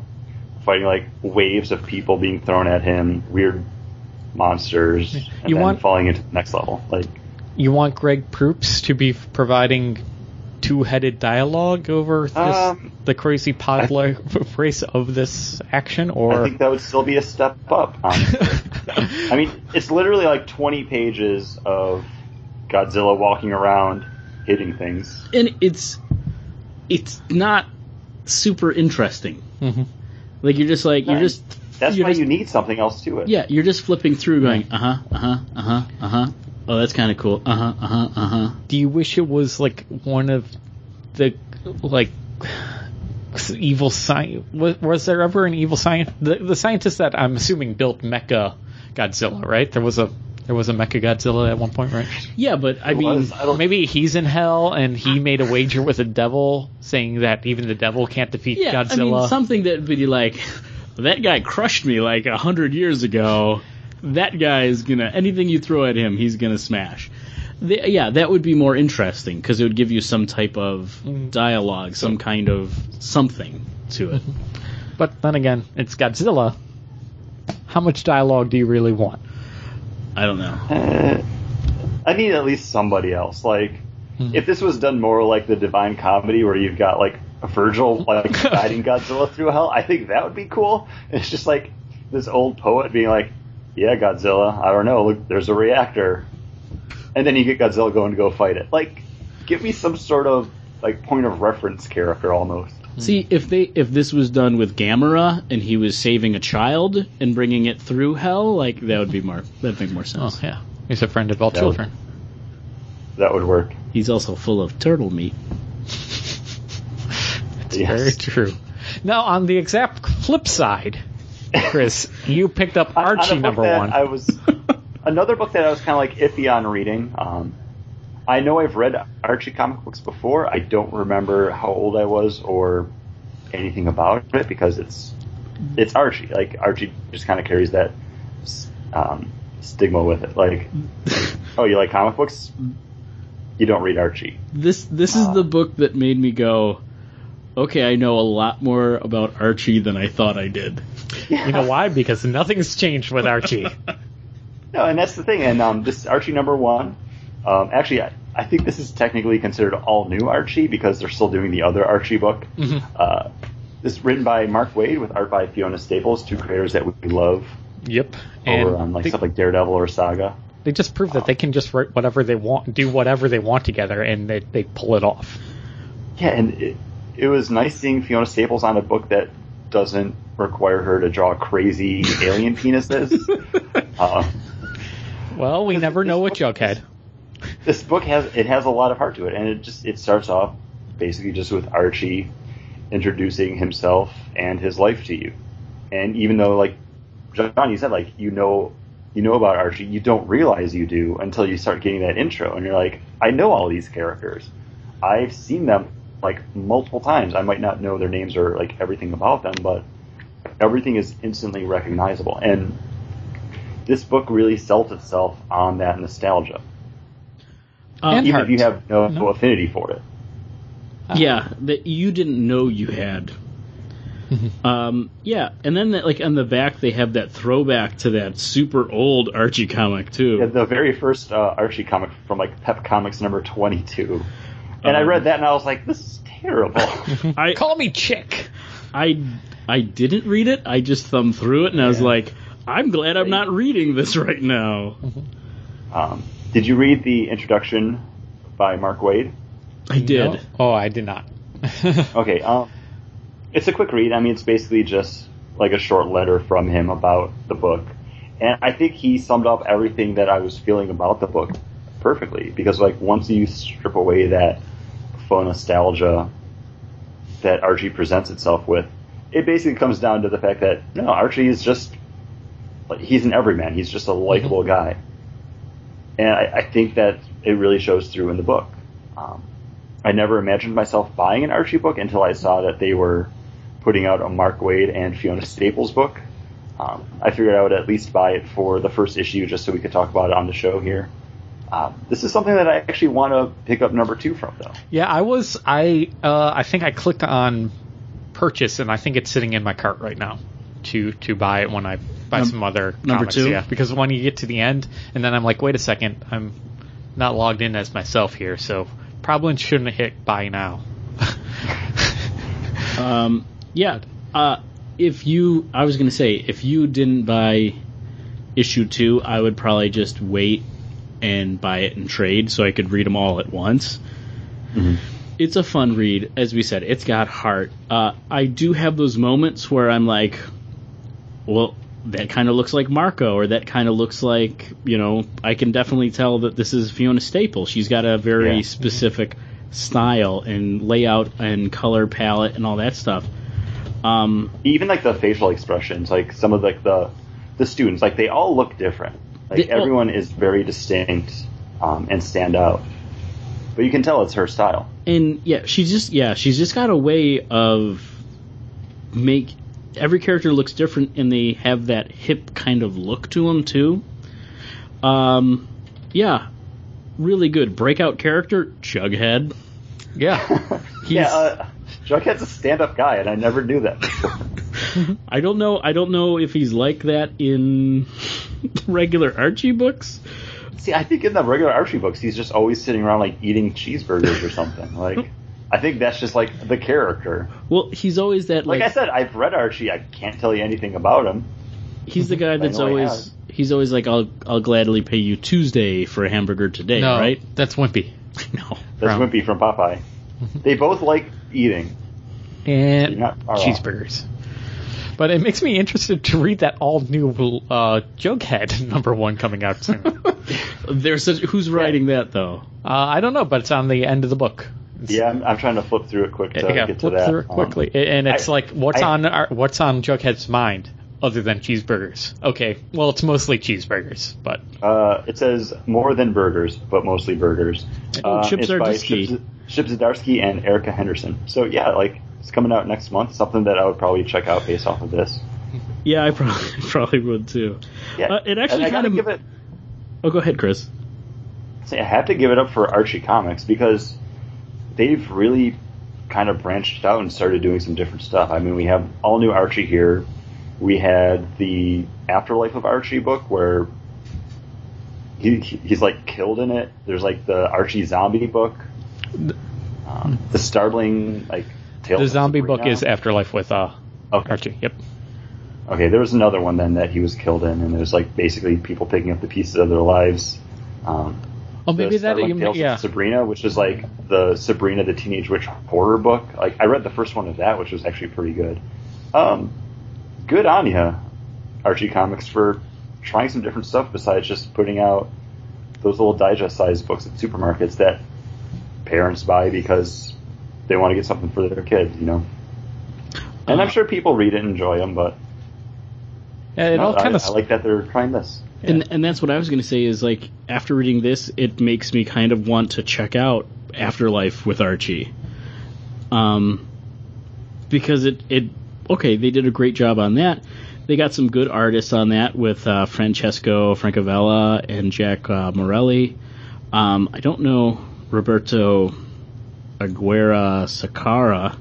fighting like waves of people being thrown at him, weird monsters, and You then want- falling into the next level. Like You want Greg Proops to be providing two-headed dialogue over this, Um, the crazy pod race of this action, or I think that would still be a step up. I mean, it's literally like 20 pages of Godzilla walking around hitting things. And it's it's not super interesting. Mhm. Like you're just like you're just That's you're why just- you need something else to it. Yeah, you're just flipping through, going uh huh, uh huh, uh huh, uh huh. Oh, that's kind of cool. Uh huh, uh huh, uh huh. do you wish it was like one of the like evil science? Was, was there ever an evil science? The, the scientist that I'm assuming built Mecha Godzilla, right? There was a there was a Mecha Godzilla at one point, right? Yeah, but I It mean. I don't, Maybe he's in hell and he made a wager with the devil, saying that even the devil can't defeat yeah, I Godzilla. mean something that would be like that guy crushed me like a hundred years ago. That guy is gonna anything you throw at him, he's gonna smash. The, yeah, that would be more interesting because it would give you some type of dialogue, some kind of something to it. But then again, it's Godzilla. How much dialogue do you really want? I don't know. Uh, I need at least somebody else. Like, if this was done more like the Divine Comedy, where you've got like a Virgil like guiding Godzilla through hell, I think that would be cool. It's just like this old poet being like, "Yeah, Godzilla, I don't know. Look, there's a reactor," and then you get Godzilla going to go fight it. Like, give me some sort of like point of reference character almost. See, if they if this was done with Gamera and he was saving a child and bringing it through hell, like that would be more that'd make more Oh sense. yeah, he's a friend of all That would- children. That would work. He's also full of turtle meat. It's Yes. very true. Now, on the exact flip side, Chris, you picked up On- on a Archie number one. I was another book that I was kind of like iffy on reading. Um, I know I've read Archie comic books before. I don't remember how old I was or anything about it because it's it's Archie. Like Archie just kind of carries that um, stigma with it. Like, oh, you like comic books? You don't read Archie. This this is Uh. the book that made me go, okay, I know a lot more about Archie than I thought I did. You know why? Because nothing's changed with Archie. No, and that's the thing. And um, this is Archie number one. Um, actually, I, I think this is technically considered all new Archie because they're still doing the other Archie book. Mhm. Uh, this is written by Mark Waid with art by Fiona Staples, two creators that we love Yep. over And on like they, stuff like Daredevil or Saga. they just prove that they can just write whatever they want, do whatever they want together, and they, they pull it off. Yeah, and it, it was nice seeing Fiona Staples on a book that doesn't require her to draw crazy alien penises. Uh, Well, we never know what book Jughead. this book has it has a lot of heart to it, and it just it starts off basically just with Archie introducing himself and his life to you. And even though like John, you said like you know you know about Archie, you don't realize you do until you start getting that intro, and you're like, I know all these characters. I've seen them like multiple times. I might not know their names or like everything about them, but everything is instantly recognizable. And this book really sells itself on that nostalgia Um, even heart. if you have no, No. affinity for it. yeah, that you didn't know you had. um, yeah, and then that, like on the back they have that throwback to that super old Archie comic too. Yeah, the very first uh, Archie comic from like Pep Comics number 22. And I Um, read that and I was like, this is terrible. I Call me Chick. I I didn't read it. I just thumbed through it and I was like, I'm glad I'm not reading this right now. um, did you read the introduction by Mark Waid? I did. No? Oh, I did not. Okay, um, it's a quick read. I mean, it's basically just like a short letter from him about the book. And I think he summed up everything that I was feeling about the book perfectly because like once you strip away that faux nostalgia that Archie presents itself with, it basically comes down to the fact that no, Archie is just like he's an everyman. He's just a likable mm-hmm. guy, and I, I, think that it really shows through in the book. Um, I never imagined myself buying an Archie book until I saw that they were putting out a Mark Waid and Fiona Staples book. Um, I figured I would at least buy it for the first issue just so we could talk about it on the show here. Uh, this is something that I actually want to pick up number two from, though. Yeah, I was. I uh, I think I clicked on purchase, and I think it's sitting in my cart right now to to buy it when I buy Num- some other number comics. two. Yeah, because when you get to the end, and then I'm like, wait a second, I'm not logged in as myself here, so probably shouldn't have hit buy now. um, yeah. Uh, if you, I was going to say, if you didn't buy issue two, I would probably just wait and buy it in trade so I could read them all at once. Mm-hmm. It's a fun read, as we said. It's got heart. Uh, I do have those moments where I'm like, well, that kind of looks like Marko, or that kind of looks like, you know, I can definitely tell that this is Fiona Staple. She's got a very yeah. specific style and layout and color palette and all that stuff. Um, Even like the facial expressions, like some of like the the students, like they all look different. Like they, everyone is very distinct um, and stand out, but you can tell it's her style. And yeah, she's just yeah, she's just got a way of make every character looks different, and they have that hip kind of look to them too. Um, yeah, really good breakout character, Jughead. Yeah, yeah. Uh, Jughead's a stand-up guy, and I never knew that. I don't know. I don't know if he's like that in regular Archie books. See, I think in the regular Archie books, he's just always sitting around like eating cheeseburgers or something. Like, I think that's just like the character. Well, he's always that. Like, like I said, I've read Archie. I can't tell you anything about him. He's the guy that's always. He's always like, I'll I'll gladly pay you Tuesday for a hamburger today, no, right? That's Wimpy. no, that's from, Wimpy from Popeye. they both like eating and cheeseburgers. But it makes me interested to read that all new uh, Jughead number one coming out soon. There's such, who's writing yeah. that though? Uh, I don't know, but it's on the end of the book. It's, yeah, I'm, I'm, trying to flip through it quick to yeah, get to that. Through it quickly, um, and it's I, like what's I, on our, what's on Jughead's mind other than cheeseburgers. Okay, well it's mostly cheeseburgers, but uh, it says more than burgers, but mostly burgers. Oh, uh, Chip Zdarsky. Chip Zdarsky and Erica Henderson. So yeah, like it's coming out next month. Something that I would probably check out based off of this. Yeah, I probably probably would too. Yeah, uh, it actually kind of. Give it, oh, go ahead, Chris. I have to give it up for Archie Comics because they've really kind of branched out and started doing some different stuff. I mean, we have all new Archie here. We had the Afterlife of Archie book where he he's like killed in it. There's like the Archie zombie book, um, the startling like Tales the zombie book is Afterlife with uh, okay. Archie. Yep. Okay, there was another one then that he was killed in, and there's like basically people picking up the pieces of their lives. Um, oh, maybe that you, yeah. Sabrina, which is like the Sabrina the Teenage Witch horror book. Like I read the first one of that, which was actually pretty good. Um, good on you, Archie Comics, for trying some different stuff besides just putting out those little digest-sized books at supermarkets that parents buy because they want to get something for their kids, you know. And I'm uh, sure people read it and enjoy them, but yeah, it all kind of. I like that they're trying this. Yeah. And and that's what I was going to say is like after reading this, it makes me kind of want to check out Afterlife with Archie, um, because it it okay they did a great job on that. They got some good artists on that with uh, Francesco Francavilla and Jack uh, Morelli. Um, I don't know Roberto Aguirre-Sacasa. Um,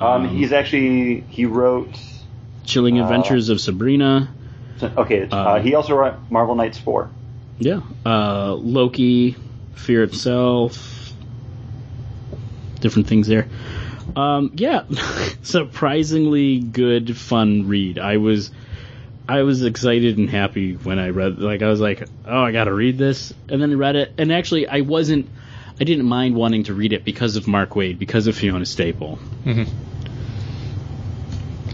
um, he's actually he wrote Chilling uh, Adventures of Sabrina. Okay, uh, uh, he also wrote Marvel Knights four. Yeah, uh, Loki, Fear itself, different things there. Um, yeah, surprisingly good, fun read. I was, I was excited and happy when I read. Like I was like, oh, I got to read this, and then I read it. And actually, I wasn't I didn't mind wanting to read it because of Mark Waid, because of Fiona Staple. Mm-hmm.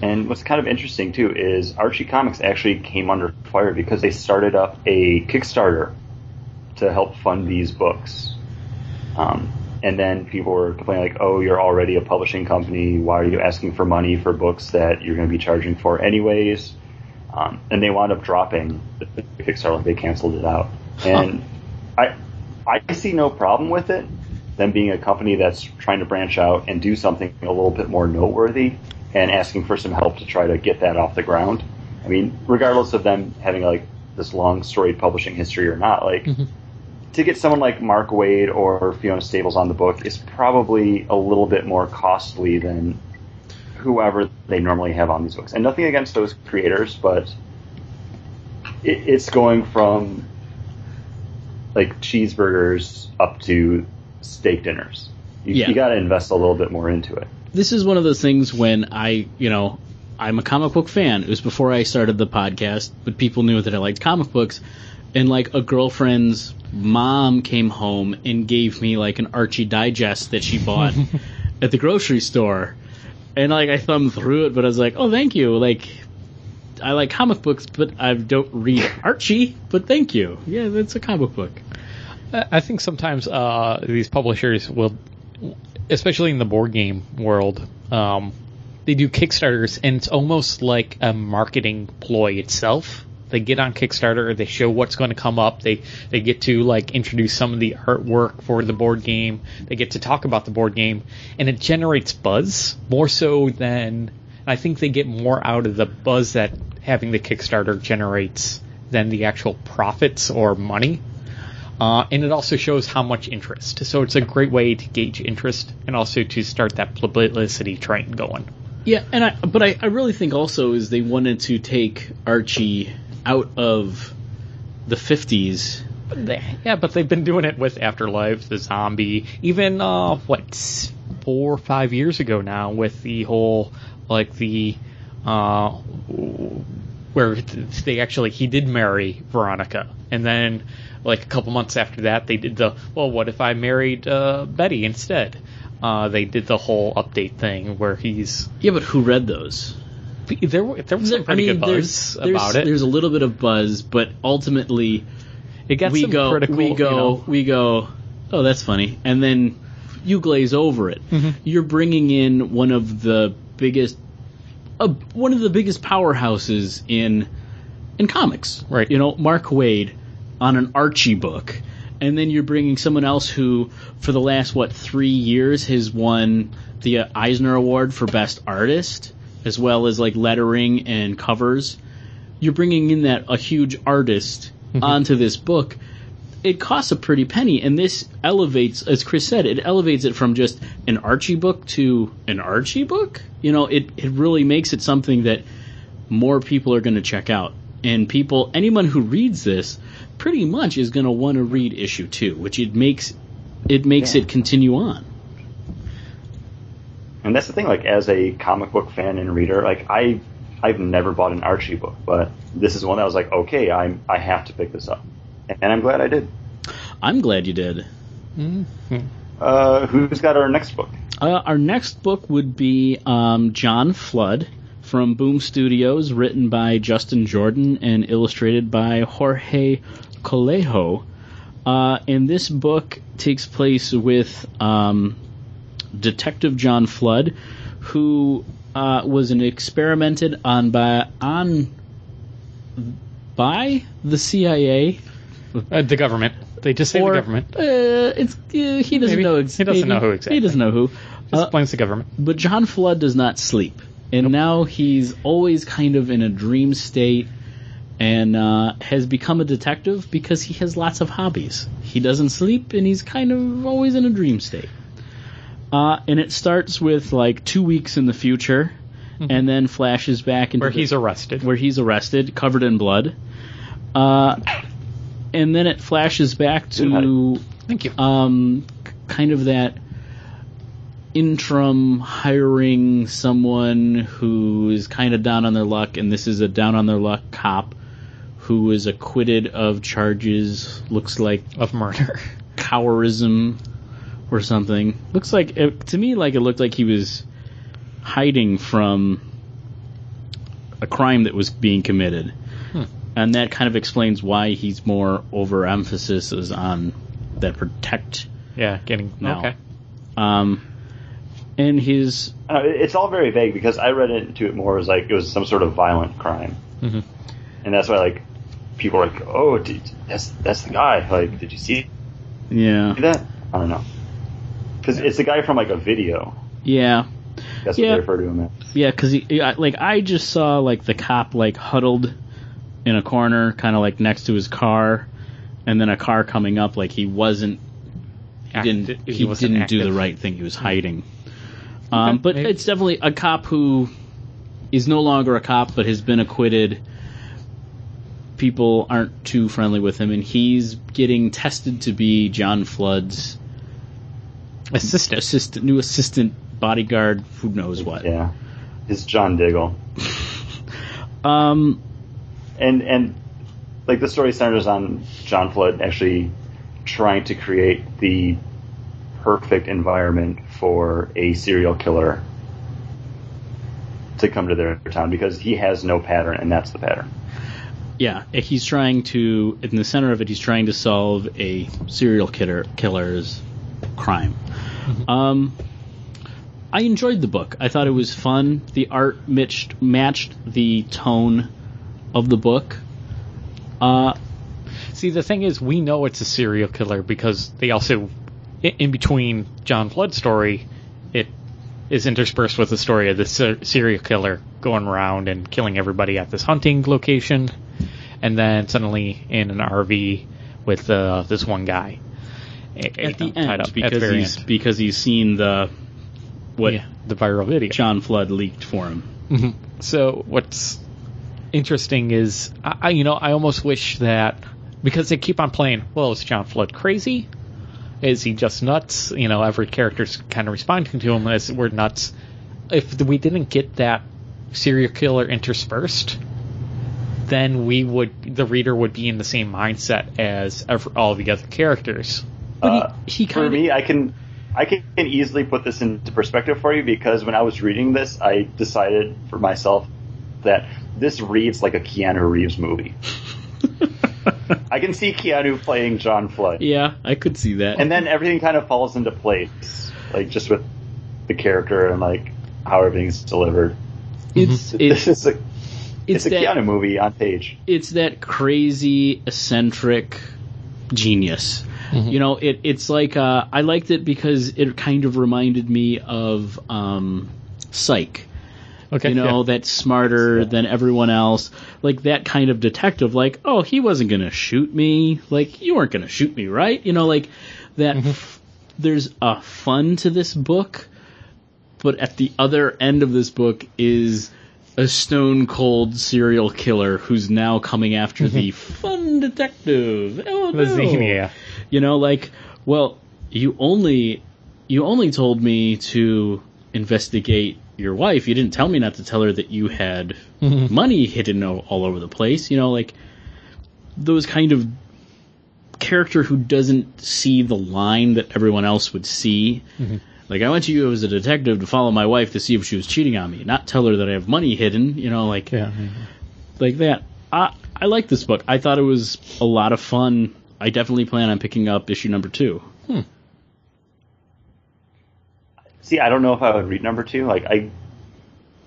And what's kind of interesting too is Archie Comics actually came under fire because they started up a Kickstarter to help fund these books. Um, and then people were complaining like, "Oh, you're already a publishing company. Why are you asking for money for books that you're going to be charging for anyways?" Um, and they wound up dropping the Kickstarter. They canceled it out. And I, I see no problem with it. Them being a company that's trying to branch out and do something a little bit more noteworthy and asking for some help to try to get that off the ground. I mean, regardless of them having like this long storied publishing history or not, like Mm-hmm. to get someone like Mark Waid or Fiona Staples on the book is probably a little bit more costly than whoever they normally have on these books. And nothing against those creators, but it, it's going from like cheeseburgers up to steak dinners. You, Yeah. you got to invest a little bit more into it. This is one of those things when I, you know, I'm a comic book fan. It was before I started the podcast, but people knew that I liked comic books. And like a girlfriend's mom came home and gave me like an Archie digest that she bought at the grocery store. And like I thumbed through it, but I was like, "Oh, thank you." Like I like comic books, but I don't read Archie. But thank you. Yeah, that's a comic book. I I think sometimes uh, these publishers will, especially in the board game world, um, they do Kickstarters, and it's almost like a marketing ploy itself. They get on Kickstarter, they show what's going to come up. They they get to like introduce some of the artwork for the board game. They get to talk about the board game, and it generates buzz more so than I think they get more out of the buzz that having the Kickstarter generates than the actual profits or money. Uh, and it also shows how much interest. So it's a great way to gauge interest and also to start that publicity train going. Yeah, and I but I, I really think also is they wanted to take Archie out of the 50s. Yeah, but they've been doing it with Afterlife, the zombie, even uh, what four or five years ago now with the whole like the uh, where they actually he did marry Veronica, and then like a couple months after that they did the well, what if I married uh, Betty instead? Uh, they did the whole update thing where he's Yeah, but who read those? there. were- There was some pretty good buzz there's, about it. There's a little bit of buzz, but ultimately It got we some go critical. we go you know, we go oh that's funny and then you glaze over it Mm-hmm. you're bringing in one of the biggest uh, one of the biggest powerhouses in in comics Right. you know mark waid on an archie book. And then you're bringing someone else who for the last what three years has won the uh, eisner award for best artist as well as like lettering and covers. You're bringing in that a huge artist onto this book. It costs a pretty penny and this elevates as chris said it elevates it from just an archie book to an archie book. You know it, it really makes it something that more people are going to check out. And people anyone who reads this pretty much is going to want to read issue two which it makes it makes Yeah. it continue on And that's the thing, like as a comic book fan and reader, like I I've never bought an Archie book, but this is one that was like, okay, I'm I have to pick this up. And I'm glad I did. i'm glad you did Uh, who's got our next book? Uh, our next book would be um, John Flood from Boom Studios, written by Justin Jordan and illustrated by Jorge Coelho. Uh, and this book takes place with um, Detective John Flood, who uh, was an experimented on by on by the CIA uh, the government. They just say or the government. Uh, it's uh, he doesn't Maybe. know. Ex- He doesn't maybe. know who exactly. He doesn't know who. Just Uh, blames the government. but John Flood does not sleep, and now he's always kind of in a dream state, and uh, has become a detective because he has lots of hobbies. He doesn't sleep, and he's kind of always in a dream state. Uh, and it starts with like two weeks in the future, and then flashes back into Where the- he's arrested. where he's arrested, covered in blood. Uh, and then it flashes back to Thank you. um, kind of that interim hiring someone who is kind of down on their luck, and this is a down on their luck cop who is acquitted of charges. Looks like of murder. cowarism or something. Looks like it, to me like it looked like he was hiding from a crime that was being committed, and that kind of explains why he's more overemphasis is on that protect. Yeah, getting No. okay. Um, and his I it's all very vague because I read into it more as like it was some sort of violent crime, Mhm. and that's why like people are like, "Oh, did, that's that's the guy." Like, did you see yeah that? I don't know, because it's the guy from like a video. yeah That's Yeah. what they refer to him as. Yeah, because like I just saw like the cop like huddled in a corner, kind of like next to his car, and then a car coming up. Like he wasn't, he didn't, Acti- he, wasn't didn't do the right thing. He was hiding. Um, but maybe. it's definitely a cop who is no longer a cop, but has been acquitted. People aren't too friendly with him, and he's getting tested to be John Flood's Assistant. assistant, new assistant bodyguard. Who knows what? Yeah, his John Diggle, Um, and and like the story centers on John Flood actually trying to create the perfect environment for a serial killer to come to their town because he has no pattern, and that's the pattern. Yeah, he's trying to. In the center of it, he's trying to solve a serial killer killer's crime. Um, I enjoyed the book. I thought it was fun. The art matched matched the tone of the book. Uh, See, the thing is, we know it's a serial killer because they also, in between John Flood's story, it is interspersed with the story of the ser- serial killer going around and killing everybody at this hunting location, and then suddenly in an RV with uh, this one guy. At the you know, tied end, up at the because he's end. because he's seen the what Yeah, the viral video. John Flood leaked for him. Mhm. So what's interesting is, I- you know, I almost wish that because they keep on playing. Well, is John Flood crazy? Is he just nuts? You know, every character's kind of responding to him as we're nuts. If we didn't get that serial killer interspersed, then we would, the reader would be in the same mindset as ev all the other characters. But he- Uh, he for kinda- me, I can I can easily put this into perspective for you because when I was reading this, I decided for myself that this reads like a Keanu Reeves movie. I can see Keanu playing John Flood, yeah, I could see that. and then everything kind of falls into place, like just with the character and like how everything's delivered. it's This it's is a it's, a that- Keanu movie on page. it's that crazy eccentric genius. You know, it it's like uh, I liked it because it kind of reminded me of um, Psych. Okay. You know, yeah. that's smarter than everyone else. Like that kind of detective. Like, oh, he wasn't gonna shoot me. Like you weren't gonna shoot me, right? You know, like that. Mm-hmm. f- there's a fun to this book, but at the other end of this book is a stone cold serial killer who's now coming after the mm-hmm. fun detective. Oh, no. You know, like, well, you only you only told me to investigate your wife. You didn't tell me not to tell her that you had money hidden all over the place. You know, like those kind of character who doesn't see the line that everyone else would see. Mm-hmm. Like I went to you as a detective to follow my wife to see if she was cheating on me, not tell her that I have money hidden. You know, like Yeah. like that. I I like this book. I thought it was a lot of fun. I definitely plan on picking up issue number two. Hmm. See, I don't know if I would read number two. Like, I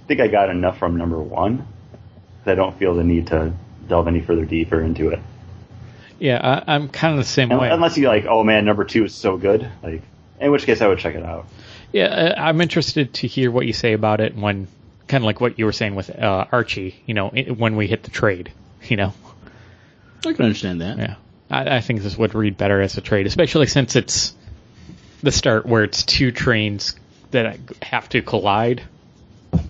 think I got enough from number one that I don't feel the need to delve any further deeper into it. Yeah, I, I'm kind of the same Un- way. Unless you like, oh man, number two is so good. Like, in which case I would check it out. Yeah, uh, I'm interested to hear what you say about it when, kind of like what you were saying with uh, Archie. You know, when we hit the trade. You know, I can understand that. yeah, I, I think this would read better as a trade, especially since it's the start where it's two trains that I have to collide,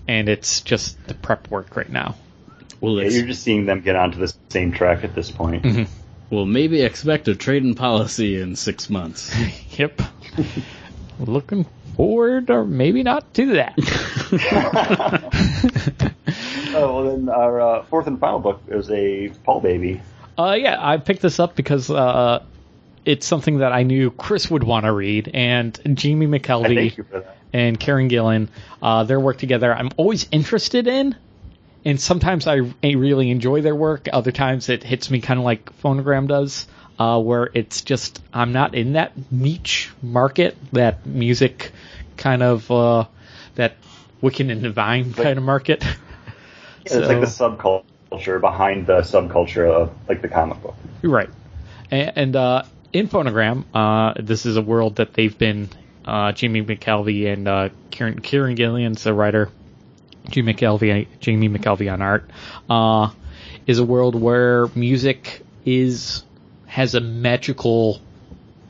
and it's just the prep work right now. Well, Yeah, you're just seeing them get onto the same track at this point. Mm-hmm. well, maybe expect a trading policy in six months. Yep. Looking forward, or maybe not to that. oh well, then our uh, fourth and final book is a Paul baby. Uh, yeah, I picked this up because uh, it's something that I knew Chris would want to read, and Jamie I McKelvey thank you for that. and Kieron Gillen, uh, their work together, I'm always interested in, and sometimes I, I really enjoy their work. Other times it hits me kind of like Phonogram does, uh, where it's just I'm not in that niche market, that music kind of uh, that Wiccan and Divine kind of market. Yeah, It's like the subculture behind the subculture of like the comic book. Right. And, and uh, in Phonogram, uh, this is a world that they've been uh, Jamie McKelvey and uh, Kieron, Kieron Gillen's the writer. Jamie McKelvey, Jamie McKelvey on art, uh, is a world where music is has a magical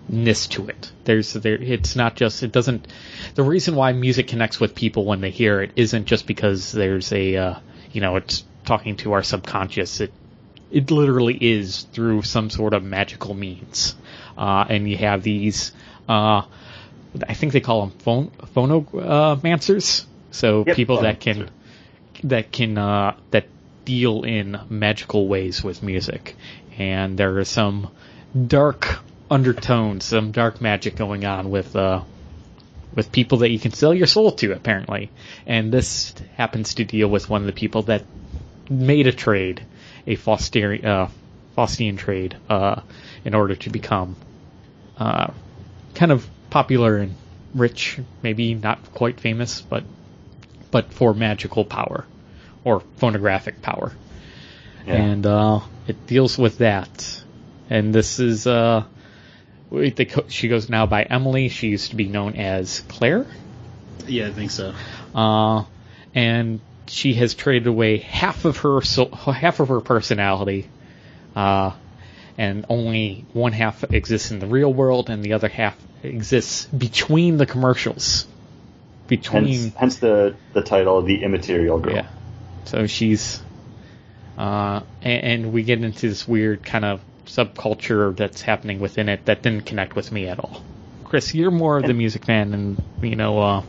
ness to it. There's there it's not just it doesn't the reason why music connects with people when they hear it isn't just because there's a uh, you know it's talking to our subconscious. It it literally is through some sort of magical means. Uh, and you have these uh, I think they call them phone phonomancers. So Yep, people that can that can uh, that deal in magical ways with music, and there are some dark undertones, some dark magic going on with uh, with people that you can sell your soul to, apparently. And this happens to deal with one of the people that made a trade, a Faustian, uh, Faustian trade, uh, in order to become uh, kind of popular and rich, maybe not quite famous, but but for magical power or phonographic power. Yeah. And uh, it deals with that. And this is uh, wait, co- she goes now by Emily. She used to be known as Claire. Yeah, I think so. Uh, and she has traded away half of her so, half of her personality, uh, and only one half exists in the real world, and the other half exists between the commercials. Between Hence, hence the the title, the immaterial girl. yeah, so she's, uh, and, and we get into this weird kind of subculture that's happening within it that didn't connect with me at all. Chris, you're more of the music fan, and you know, uh,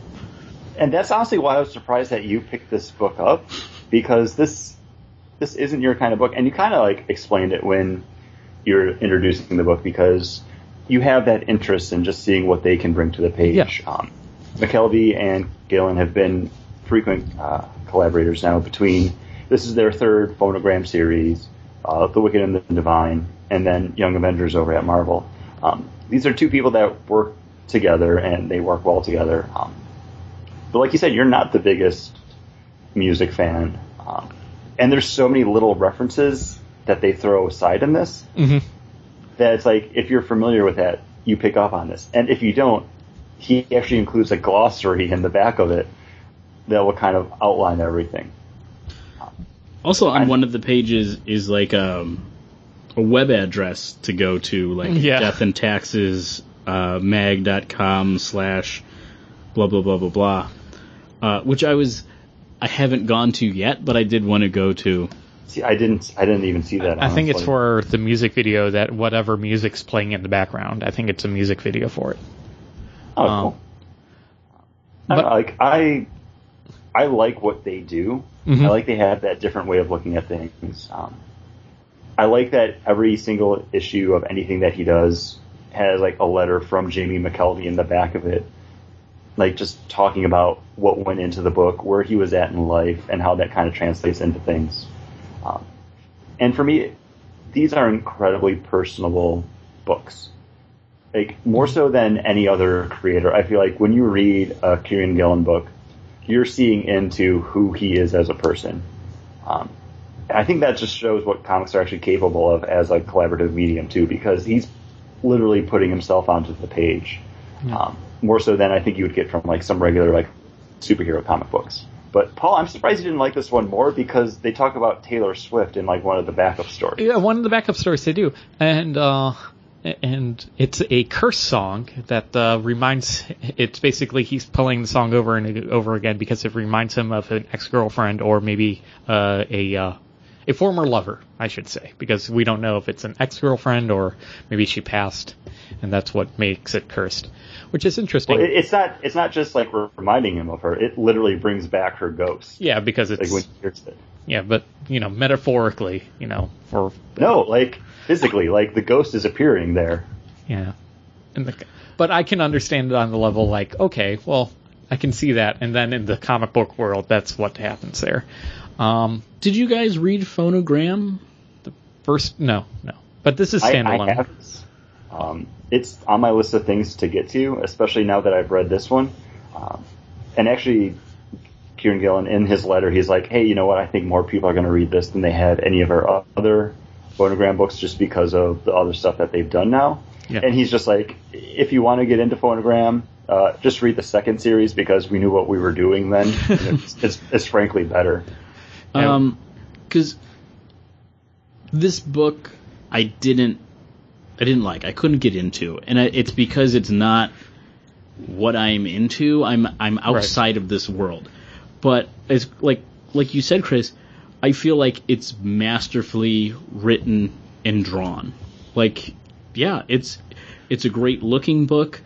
And that's honestly why I was surprised that you picked this book up because this this isn't your kind of book, and you kind of like explained it when you're introducing the book because you have that interest in just seeing what they can bring to the page. Yeah. Um, McKelvey and Gillen have been frequent uh, collaborators now between. This is their third phonogram series, uh, The Wicked and the Divine, and then Young Avengers over at Marvel. Um, these are two people that work together and they work well together. Um, but like you said, you're not the biggest music fan, um, and there's so many little references that they throw aside in this mhm. that it's like if you're familiar with that, you pick up on this, and if you don't, he actually includes a glossary in the back of it that will kind of outline everything. Also, on I'm- one of the pages is like um, a web address to go to, like Yeah. death and taxes uh, mag.com slash blah blah blah blah blah, uh, which I was I haven't gone to yet, but I did want to go to. See, I didn't, I didn't even see that. I think it's for the music video that whatever music's playing in the background. I think it's a music video for it. Oh, um, cool. I like I, I like what they do. Mhm. I like they have that different way of looking at things. Um, I like that every single issue of anything that he does has like a letter from Jamie McKelvey in the back of it, like just talking about what went into the book, where he was at in life, and how that kind of translates into things. Um, and for me, these are incredibly personable books like more so than any other creator. I feel like when you read a Kieron Gillen book, you're seeing into who he is as a person. Um, I think that just shows what comics are actually capable of as a collaborative medium too, because he's literally putting himself onto the page. Um, more so than I think you would get from like some regular like superhero comic books. But Paul, I'm surprised you didn't like this one more because they talk about Taylor Swift in like one of the backup stories. Yeah, one of the backup stories they do, and uh, and it's a curse song that uh, reminds. It's basically he's playing the song over and over again because it reminds him of an ex girlfriend or maybe uh, a uh, a former lover, I should say, because we don't know if it's an ex girlfriend or maybe she passed, and that's what makes it cursed, which is interesting. Well, it's not. It's not just like reminding him of her. It literally brings back her ghost. yeah, because it's Like when he hears it. yeah, but you know, metaphorically, you know, for No, like physically, like the ghost is appearing there. Yeah. And the, but I can understand it on the level like, okay, well, I can see that, and then in the comic book world, that's what happens there. Um, Did you guys read Phonogram? The first, no, no. But this is standalone. I have, um, it's on my list of things to get to, especially now that I've read this one. Um, and actually, Kieron Gillen, in his letter, he's like, hey, you know what? I think more people are going to read this than they had any of our other phonogram books just because of the other stuff that they've done now. Yeah. And he's just like, if you want to get into phonogram, uh, just read the second series because we knew what we were doing then. It's, it's, it's frankly better. Um, because this book I didn't, I didn't like. I couldn't get into, and I, it's because it's not what I'm into. I'm I'm outside of this world. But it's like like you said, Chris. I feel like it's masterfully written and drawn. Like, yeah, it's it's a great looking book.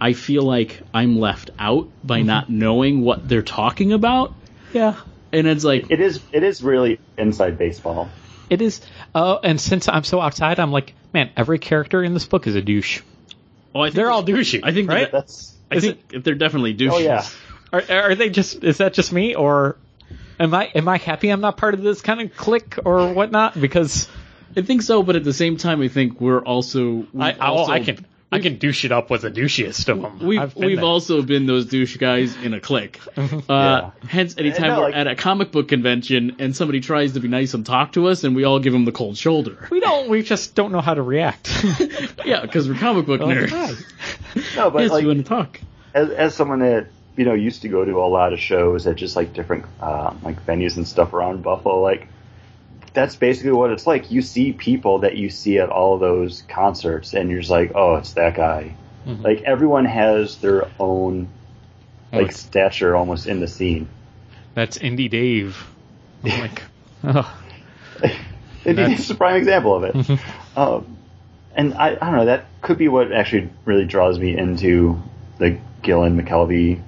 I feel like I'm left out by not knowing what they're talking about, yeah. And it's like It is it is really inside baseball. It is. Uh, and since I'm so outside, I'm like, man, every character in this book is a douche. Oh, I They're all douchey. I think right? That's I Is think they're definitely douches. oh yeah. Are, are they just? Is that just me, or am I am I happy I'm not part of this kind of clique or whatnot? Because I think so, but at the same time, I think we're also. we've I I, oh, also I can I can douche it up with the douchiest of them. We've we've there. also been those douche guys in a clique. Uh, Yeah. Hence, anytime No, we're like- at a comic book convention and somebody tries to be nice and talk to us, and we all give them the cold shoulder. we don't. We just don't know how to react. Yeah, because we're comic book Well, nerds. hi. No, but yes, like you want to talk. as, as someone that you know used to go to a lot of shows at just like different uh, like venues and stuff around Buffalo, like that's basically what it's like. You see people that you see at all those concerts, and you're just like, oh, it's that guy. Mhm. Like everyone has their own like Like- stature almost in the scene. That's Indie Dave. I'm like, oh, it's a prime example of it. um, and I, I don't know, that could be what actually really draws me into the Gillen McKelvey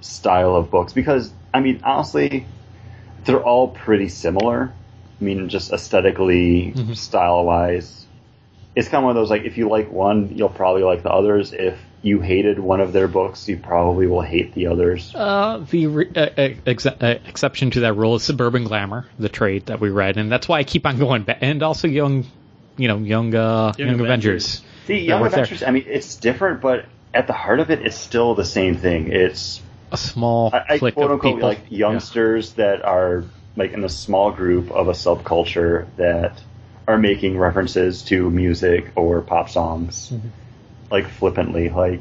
style of books because, I mean, honestly, they're all pretty similar. I mean, just aesthetically, Mhm. style wise. It's kind of one of those like if you like one, you'll probably like the others. If you hated one of their books, you probably will hate the others. Uh, the re- uh, uh, ex- uh, exception to that rule is Suburban Glamour, the trade that we read, and that's why I keep on going back. And also Young, you know, Young, uh, Young, Young Avengers. See, Young we're there. I mean, it's different, but at the heart of it, it's still the same thing. It's A small I, I clique quote of unquote people. like youngsters that are like in a small group of a subculture that are making references to music or pop songs Mm-hmm. like flippantly like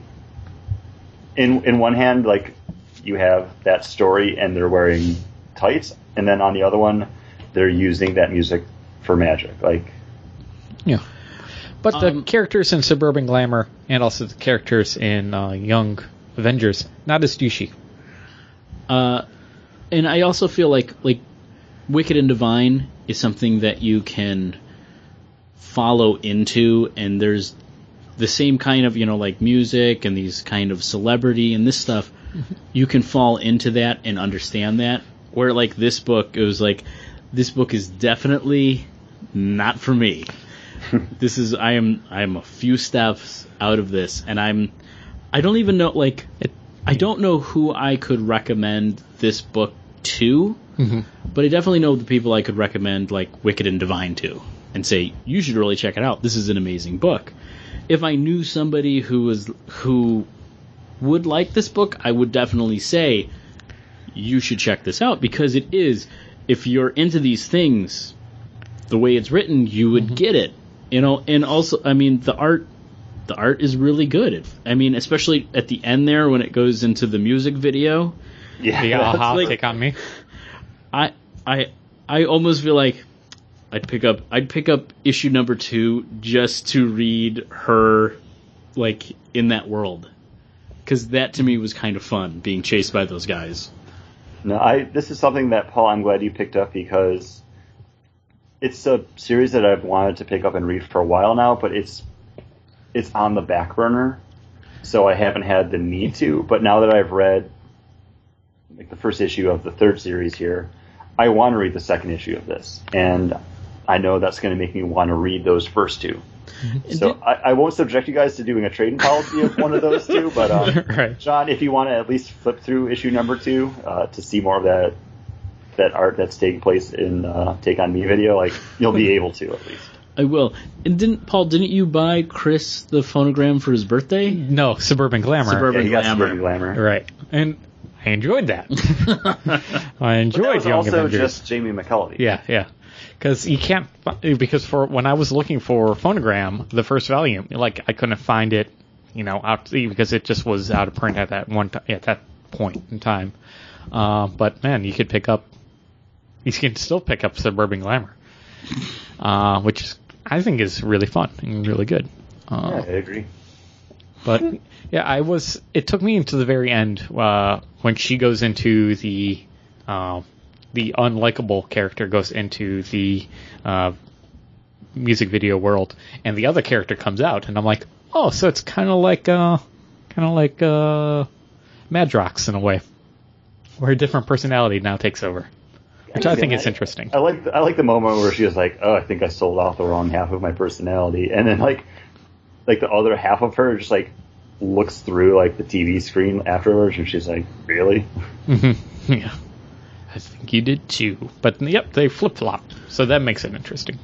in in one hand like you have that story and they're wearing tights and then on the other one they're using that music for magic like Yeah. But the Um, characters in Suburban Glamour and also the characters in uh, Young Avengers, not as douchey. Uh, and I also feel like like Wicked and Divine is something that you can follow into, and there's the same kind of you know like music and these kind of celebrity and this stuff. Mm-hmm. You can fall into that and understand that. Where like this book, it was like this book is definitely not for me. this is I am I am a few steps out of this, and I'm I don't even know like It, I don't know who I could recommend this book to, Mhm. but I definitely know the people I could recommend like Wicked and Divine to, and say you should really check it out. This is an amazing book. If I knew somebody who was who would like this book, I would definitely say you should check this out because it is if you're into these things, the way it's written, you would get it. You know, and also I mean the art the art is really good. It, I mean, especially at the end there when it goes into the music video. yeah, the that's aha like- take on me. I I I almost feel like I'd pick up I'd pick up issue number two just to read her like in that world because that to me was kind of fun being chased by those guys. No, I. This is something that Paul. I'm glad you picked up because it's a series that I've wanted to pick up and read for a while now, but it's it's on the back burner, so I haven't had the need to. But now that I've read like the first issue of the third series here, I want to read the second issue of this, and I know that's going to make me want to read those first two. So I, I won't subject you guys to doing a trading policy of one of those two, but um, right. John, if you want to at least flip through issue number two uh, to see more of that that art that's taking place in uh, Take on Me video, like you'll be able to at least. I will. And didn't Paul? Didn't you buy Chris the phonogram for his birthday? No, Suburban Glamour. Suburban- Yeah, he got Glamour. Suburban Glamour. Right. And I enjoyed that. I enjoyed But that was Young also Avengers. just Jamie McKelvey. Yeah, yeah. Because you can't, because for when I was looking for Phonogram, the first volume, like I couldn't find it, you know, out because it just was out of print at that one ti- at that point in time. Uh, but man, you could pick up, you can still pick up Suburban Glamour, uh, which is, I think is really fun and really good. Yeah, Uh, I agree. But yeah, I was. It took me into the very end uh, when she goes into the uh, the unlikable character goes into the uh, music video world, and the other character comes out, and I'm like, oh, so it's kind of like uh, kind of like uh, Madrox in a way, where a different personality now takes over, which I think is interesting. I like the, I like the moment where she was like, "Oh, I think I sold off the wrong half of my personality," and then like like the other half of her just like looks through like the TV screen afterwards, and she's like, "Really?" Mm-hmm. Yeah. I think you did too. But yep, they flip flop. So that makes it interesting.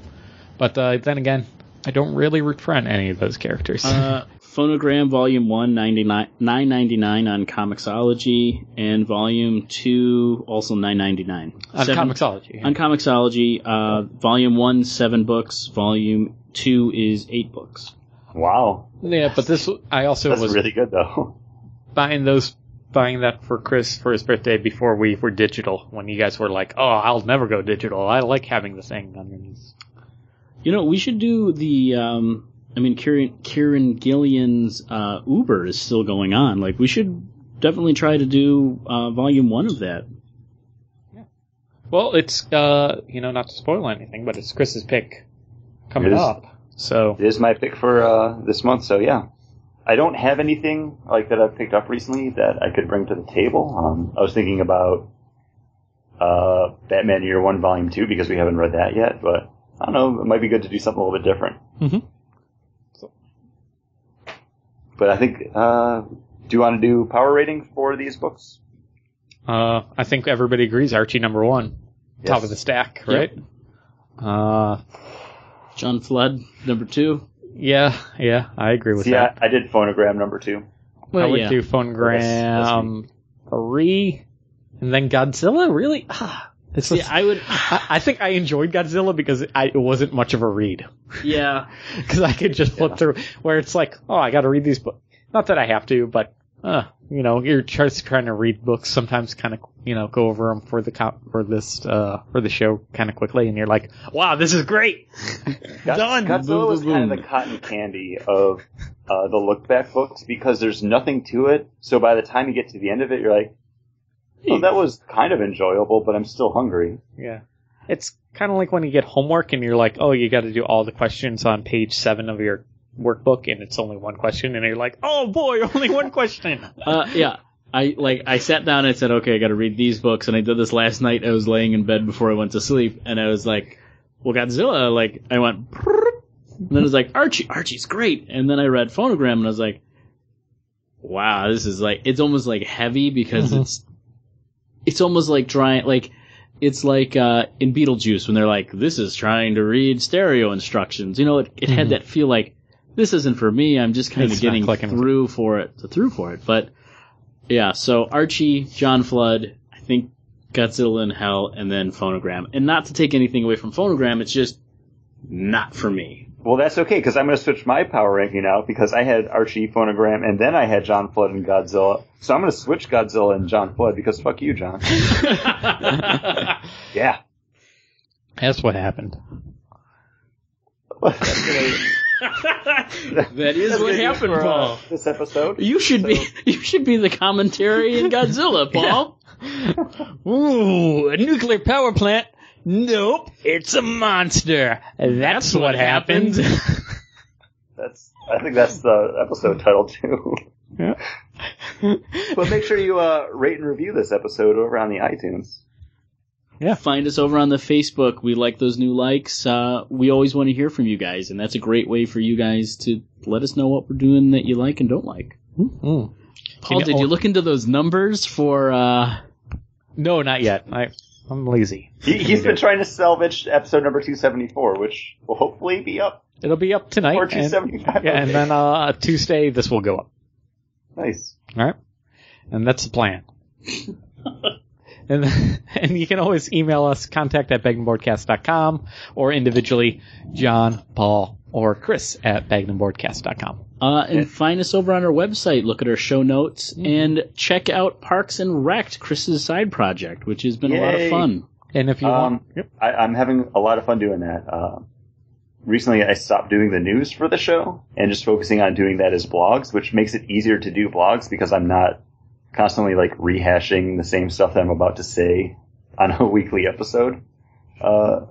But uh, then again, I don't really root for any of those characters. Uh, Phonogram Volume 1, 99 9.99 on ComiXology, and Volume 2, also 9.99. On Seven- ComiXology. On ComiXology, uh, Volume 1, 7 books, Volume 2 is 8 books. Wow, yeah, but this I also that's was really good though. buying those buying that for Chris for his birthday before we were digital when you guys were like, "Oh, I'll never go digital. I like having the thing underneath." You know, we should do the, um, I mean, Kieron, Kieron Gillen's, uh, Uber is still going on. Like, we should definitely try to do, uh, Volume 1 of that. Yeah. Well, it's uh, you know, not to spoil anything, but it's Chris's pick coming It is. up. So It is my pick for uh, this month, so yeah. I don't have anything like that I've picked up recently that I could bring to the table. Um, I was thinking about uh, Batman Year One, Volume Two, because we haven't read that yet. But I don't know, it might be good to do something a little bit different. Mhm. But I think, uh, do you want to do power rating for these books? Uh, I think everybody agrees Archie number one, top of the stack, Yep. right? Uh, John Flood, number 2. yeah, yeah, I agree with yeah, that. I did phonogram number two. I Well, would yeah. do That's- phonogram three, and then Godzilla. Really, ah, it's See, I would, I, I think I enjoyed Godzilla because I, it wasn't much of a read yeah. because I could just flip Yeah. through. Where it's like, oh, I got to read these books. Not that I have to, but uh, you know, you're just trying to read books. Sometimes, kind of, you know, go over them for the co- for this uh, for the show kind of quickly, and you're like, wow, this is great. God- Done. Godzilla Boom, was kind of the cotton candy of uh, the look back books because there's nothing to it. So by the time you get to the end of it, you're like, oh, that was kind of enjoyable, but I'm still hungry. Yeah. It's kind of like when you get homework and you're like, oh, you got to do all the questions on page seven of your workbook, and it's only one question, and you're like, oh boy, only one question. Uh, yeah. I like I sat down and said, okay, I got to read these books, and I did this last night. I was laying in bed before I went to sleep, and I was like, well, Godzilla. Like I went, and then it was like Archie. Archie's great, and then I read Phonogram, and I was like, wow, this is like it's almost like heavy because Mhm. it's it's almost like trying like. It's like uh, in Beetlejuice when they're like, "This is trying to read stereo instructions." You know, it, it had Mhm. that feel like this isn't for me. I'm just kind of It's not getting clicking with through for it, through for it. But yeah, so Archie, John Flood, I think Godzilla in Hell, and then Phonogram. And not to take anything away from Phonogram, it's just not for me. Well, that's okay because I'm going to switch my power ranking now because I had Archie Phonogram and then I had John Flood and Godzilla. So I'm going to switch Godzilla and John Flood because fuck you, John. Yeah. That's what happened. That's gonna- that is that's what gonna do it happened, for, uh, Paul. this episode. You should be you should be the commentary in Godzilla, Paul. Ooh, a nuclear power plant? Nope, it's a monster. That's, what, what happened. That's. I think that's the episode title too. Yeah. but make sure you uh, rate and review this episode over on the iTunes. Find us over on the Facebook. We like those new likes. Uh, we always want to hear from you guys, and that's a great way for you guys to let us know what we're doing that you like and don't like. Mm. Paul, you- did you look into those numbers for? Uh, No, not yet. I I'm lazy. He, he's been trying to salvage episode number 274, which will hopefully be up. It'll be up tonight. Or and- 275. yeah, and then uh, Tuesday this will go up. Nice. All right, and that's the plan. and and you can always email us contact at bagnumboardcast.com or individually John, Paul, or Chris at bagnumboardcast.com. Uh, and find us over on our website. Look at our show notes and check out Parks and Wrecked, Chris's side project, which has been a lot of fun. And if you Um, want, I, I'm having a lot of fun doing that. Uh, recently, I stopped doing the news for the show and just focusing on doing that as blogs, which makes it easier to do blogs because I'm not constantly like rehashing the same stuff that I'm about to say on a weekly episode. Uh,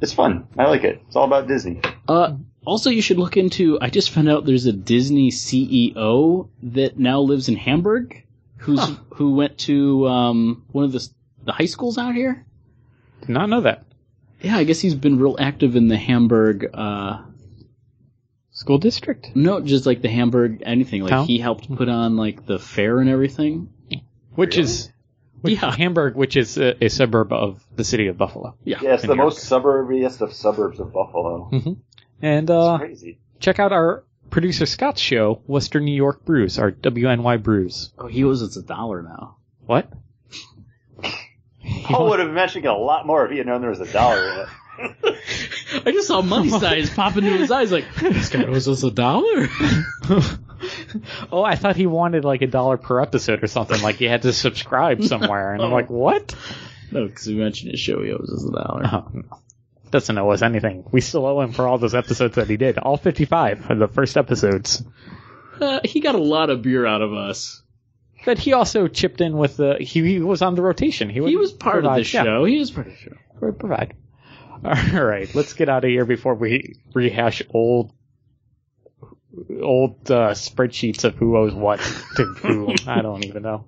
it's fun. I like it. It's all about Disney. Uh, also, you should look into. I just found out there's a Disney CEO that now lives in Hamburg, who's Huh. who went to um, one of the the high schools out here. did not know that Yeah, I guess he's been real active in the Hamburg. Uh, school district, no, just like the Hamburg anything. Like Town? he helped put on like the fair and everything. which is which, Yeah. Hamburg, which is a, a suburb of the city of Buffalo. Yeah. Yeah, it's the York. most suburbiest of suburbs of Buffalo. And uh, crazy. check out our producer Scott's show, Western New York Brews, our WNY Brews. Oh, he owes us a dollar now. What? Paul would have mentioned a lot more if he had known there was a dollar in it. I just saw money signs pop into his eyes. Like this guy owes us a dollar. oh, I thought he wanted like a dollar per episode or something. Like you had to subscribe somewhere, and I'm like, what? no, because we mentioned his show. He owes us a dollar. Oh. Doesn't owe us anything. We still owe him for all those episodes that he did. All 55 of the first episodes. Uh, he got a lot of beer out of us. But he also chipped in with the. He, he was on the rotation. He, He was part of the show. He was part of the show. Yeah, would provide. All right, let's get out of here before we rehash old, old uh, spreadsheets of who owes what to who. I don't even know.